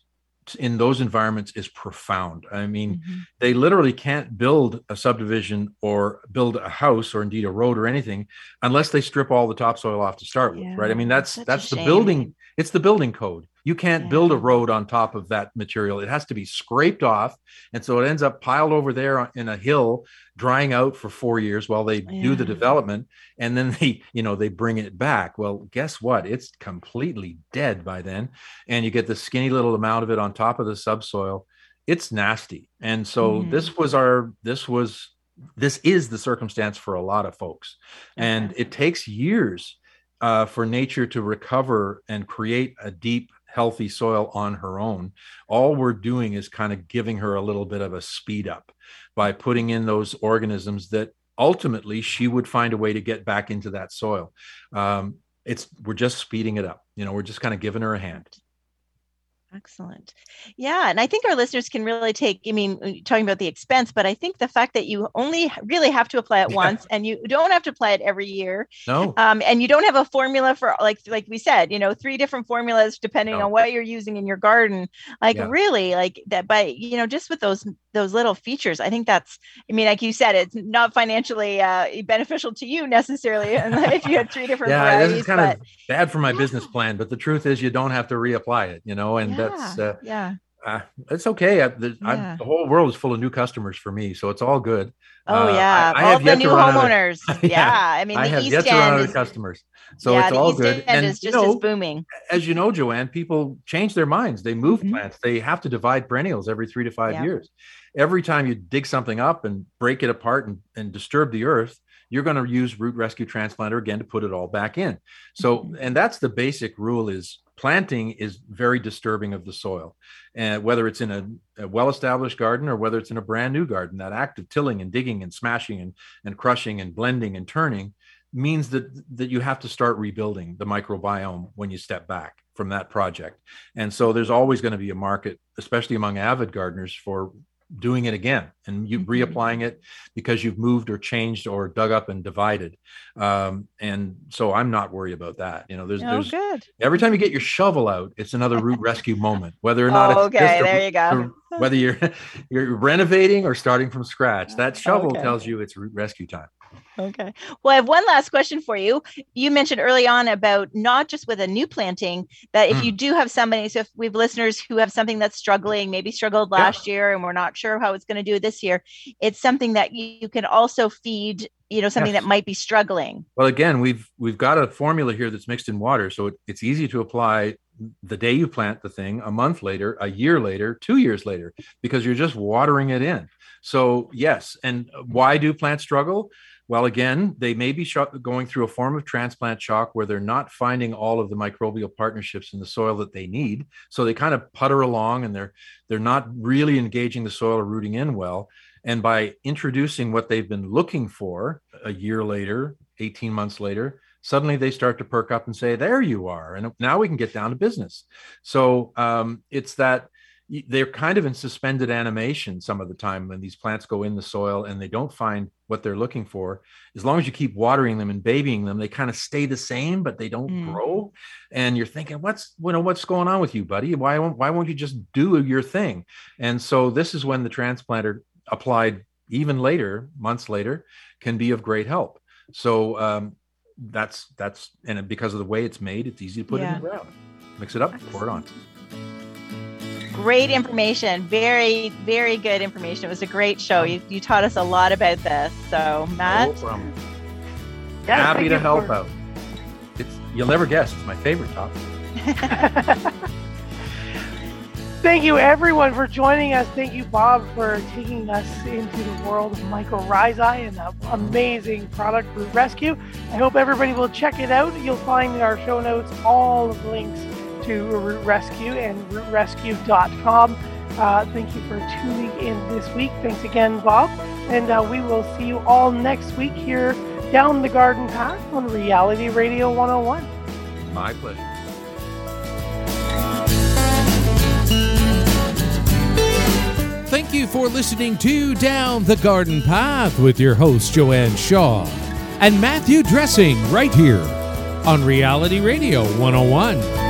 in those environments is profound. I mean, mm-hmm. they literally can't build a subdivision or build a house or indeed a road or anything unless they strip all the topsoil off to start yeah. with, right? I mean, that's Such that's the building. It's the building code. You can't yeah. build a road on top of that material. It has to be scraped off, and so it ends up piled over there in a hill drying out for four years while they yeah. do the development. And then they you know they bring it back. Well guess what? It's completely dead by then. And you get the skinny little amount of it on top of the subsoil. It's nasty. And so mm. this was our this was this is the circumstance for a lot of folks. And it takes years uh, for nature to recover and create a deep healthy soil on her own all we're doing is kind of giving her a little bit of a speed up by putting in those organisms that ultimately she would find a way to get back into that soil. Um, it's we're just speeding it up. You know, we're just kind of giving her a hand. Excellent. Yeah. And I think our listeners can really take, I mean, talking about the expense, but I think the fact that you only really have to apply it yeah. once and you don't have to apply it every year. No. Um, and you don't have a formula for like, like we said, you know, three different formulas depending no. on what you're using in your garden. Like yeah. really like that but you know, just with those, those little features, I think that's, I mean, like you said, it's not financially uh, beneficial to you necessarily if you had three different yeah, varieties. This is kind but, of bad for my yeah. business plan, but the truth is you don't have to reapply it, you know, and that's uh, yeah. Uh, it's okay. I, the, yeah. the, whole world is full of new customers for me, so it's all good. Oh uh, yeah, I, I all the new homeowners. Of, yeah. yeah. I mean, I have East yet to run out of customers, so yeah, it's all East good. End and is just you know, booming. As you know, Joanne, people change their minds. They move mm-hmm. plants. They have to divide perennials every three to five years. Every time you dig something up and break it apart and, and disturb the earth, you're going to use root rescue transplanter again to put it all back in. So, mm-hmm. and that's the basic rule: is planting is very disturbing of the soil. And whether it's in a, a, well-established garden or whether it's in a brand new garden that act of tilling and digging and smashing and, and crushing and blending and turning means that that you have to start rebuilding the microbiome when you step back from that project. And so there's always going to be a market especially among avid gardeners for doing it again and you mm-hmm. reapplying it because you've moved or changed or dug up and divided um, and so i'm not worried about that you know there's oh, there's good. every time you get your shovel out it's another root rescue moment whether or not oh, okay there you go whether you're you're renovating or starting from scratch that shovel okay. tells you it's root rescue time Okay. Well, I have one last question for you. You mentioned early on about not just with a new planting, that if mm. you do have somebody, so if we have listeners who have something that's struggling, maybe struggled last yeah. year and we're not sure how it's going to do this year, it's something that you can also feed, you know, something yes. that might be struggling. Well, again, we've we've got a formula here that's mixed in water, so it, it's easy to apply the day you plant the thing, a month later, a year later, two years later, because you're just watering it in. So yes, and why do plants struggle? Well, again, they may be going through a form of transplant shock where they're not finding all of the microbial partnerships in the soil that they need. So they kind of putter along and they're they're not really engaging the soil or rooting in well. And by introducing what they've been looking for a year later, 18 months later, suddenly they start to perk up and say, There you are. And now we can get down to business. So um, it's that they're kind of in suspended animation some of the time when these plants go in the soil and they don't find what they're looking for. As long as you keep watering them and babying them they kind of stay the same but they don't mm. grow. And you're thinking what's you know what's going on with you buddy? Why won't why won't you just do your thing? And so this is when the transplanter applied even later months later can be of great help. So um, that's that's and because of the way it's made it's easy to put yeah. in the ground. Mix it up pour it on great information. Very, very good information. It was a great show. You, you taught us a lot about this. So, Matt. No problem. Yes, Happy to help for... out. It's you'll never guess. It's my favorite topic. Thank you, everyone, for joining us. Thank you, Bob, for taking us into the world of mycorrhizae and the amazing product Root Rescue. I hope everybody will check it out. You'll find in our show notes all of the links to Root Rescue and rootrescue.com. Uh, thank you for tuning in this week. Thanks again, Bob. And uh, we will see you all next week here down the garden path on Reality Radio 101. My pleasure. Thank you for listening to Down the Garden Path with your host, Joanne Shaw and Matthew Dressing right here on Reality Radio 101.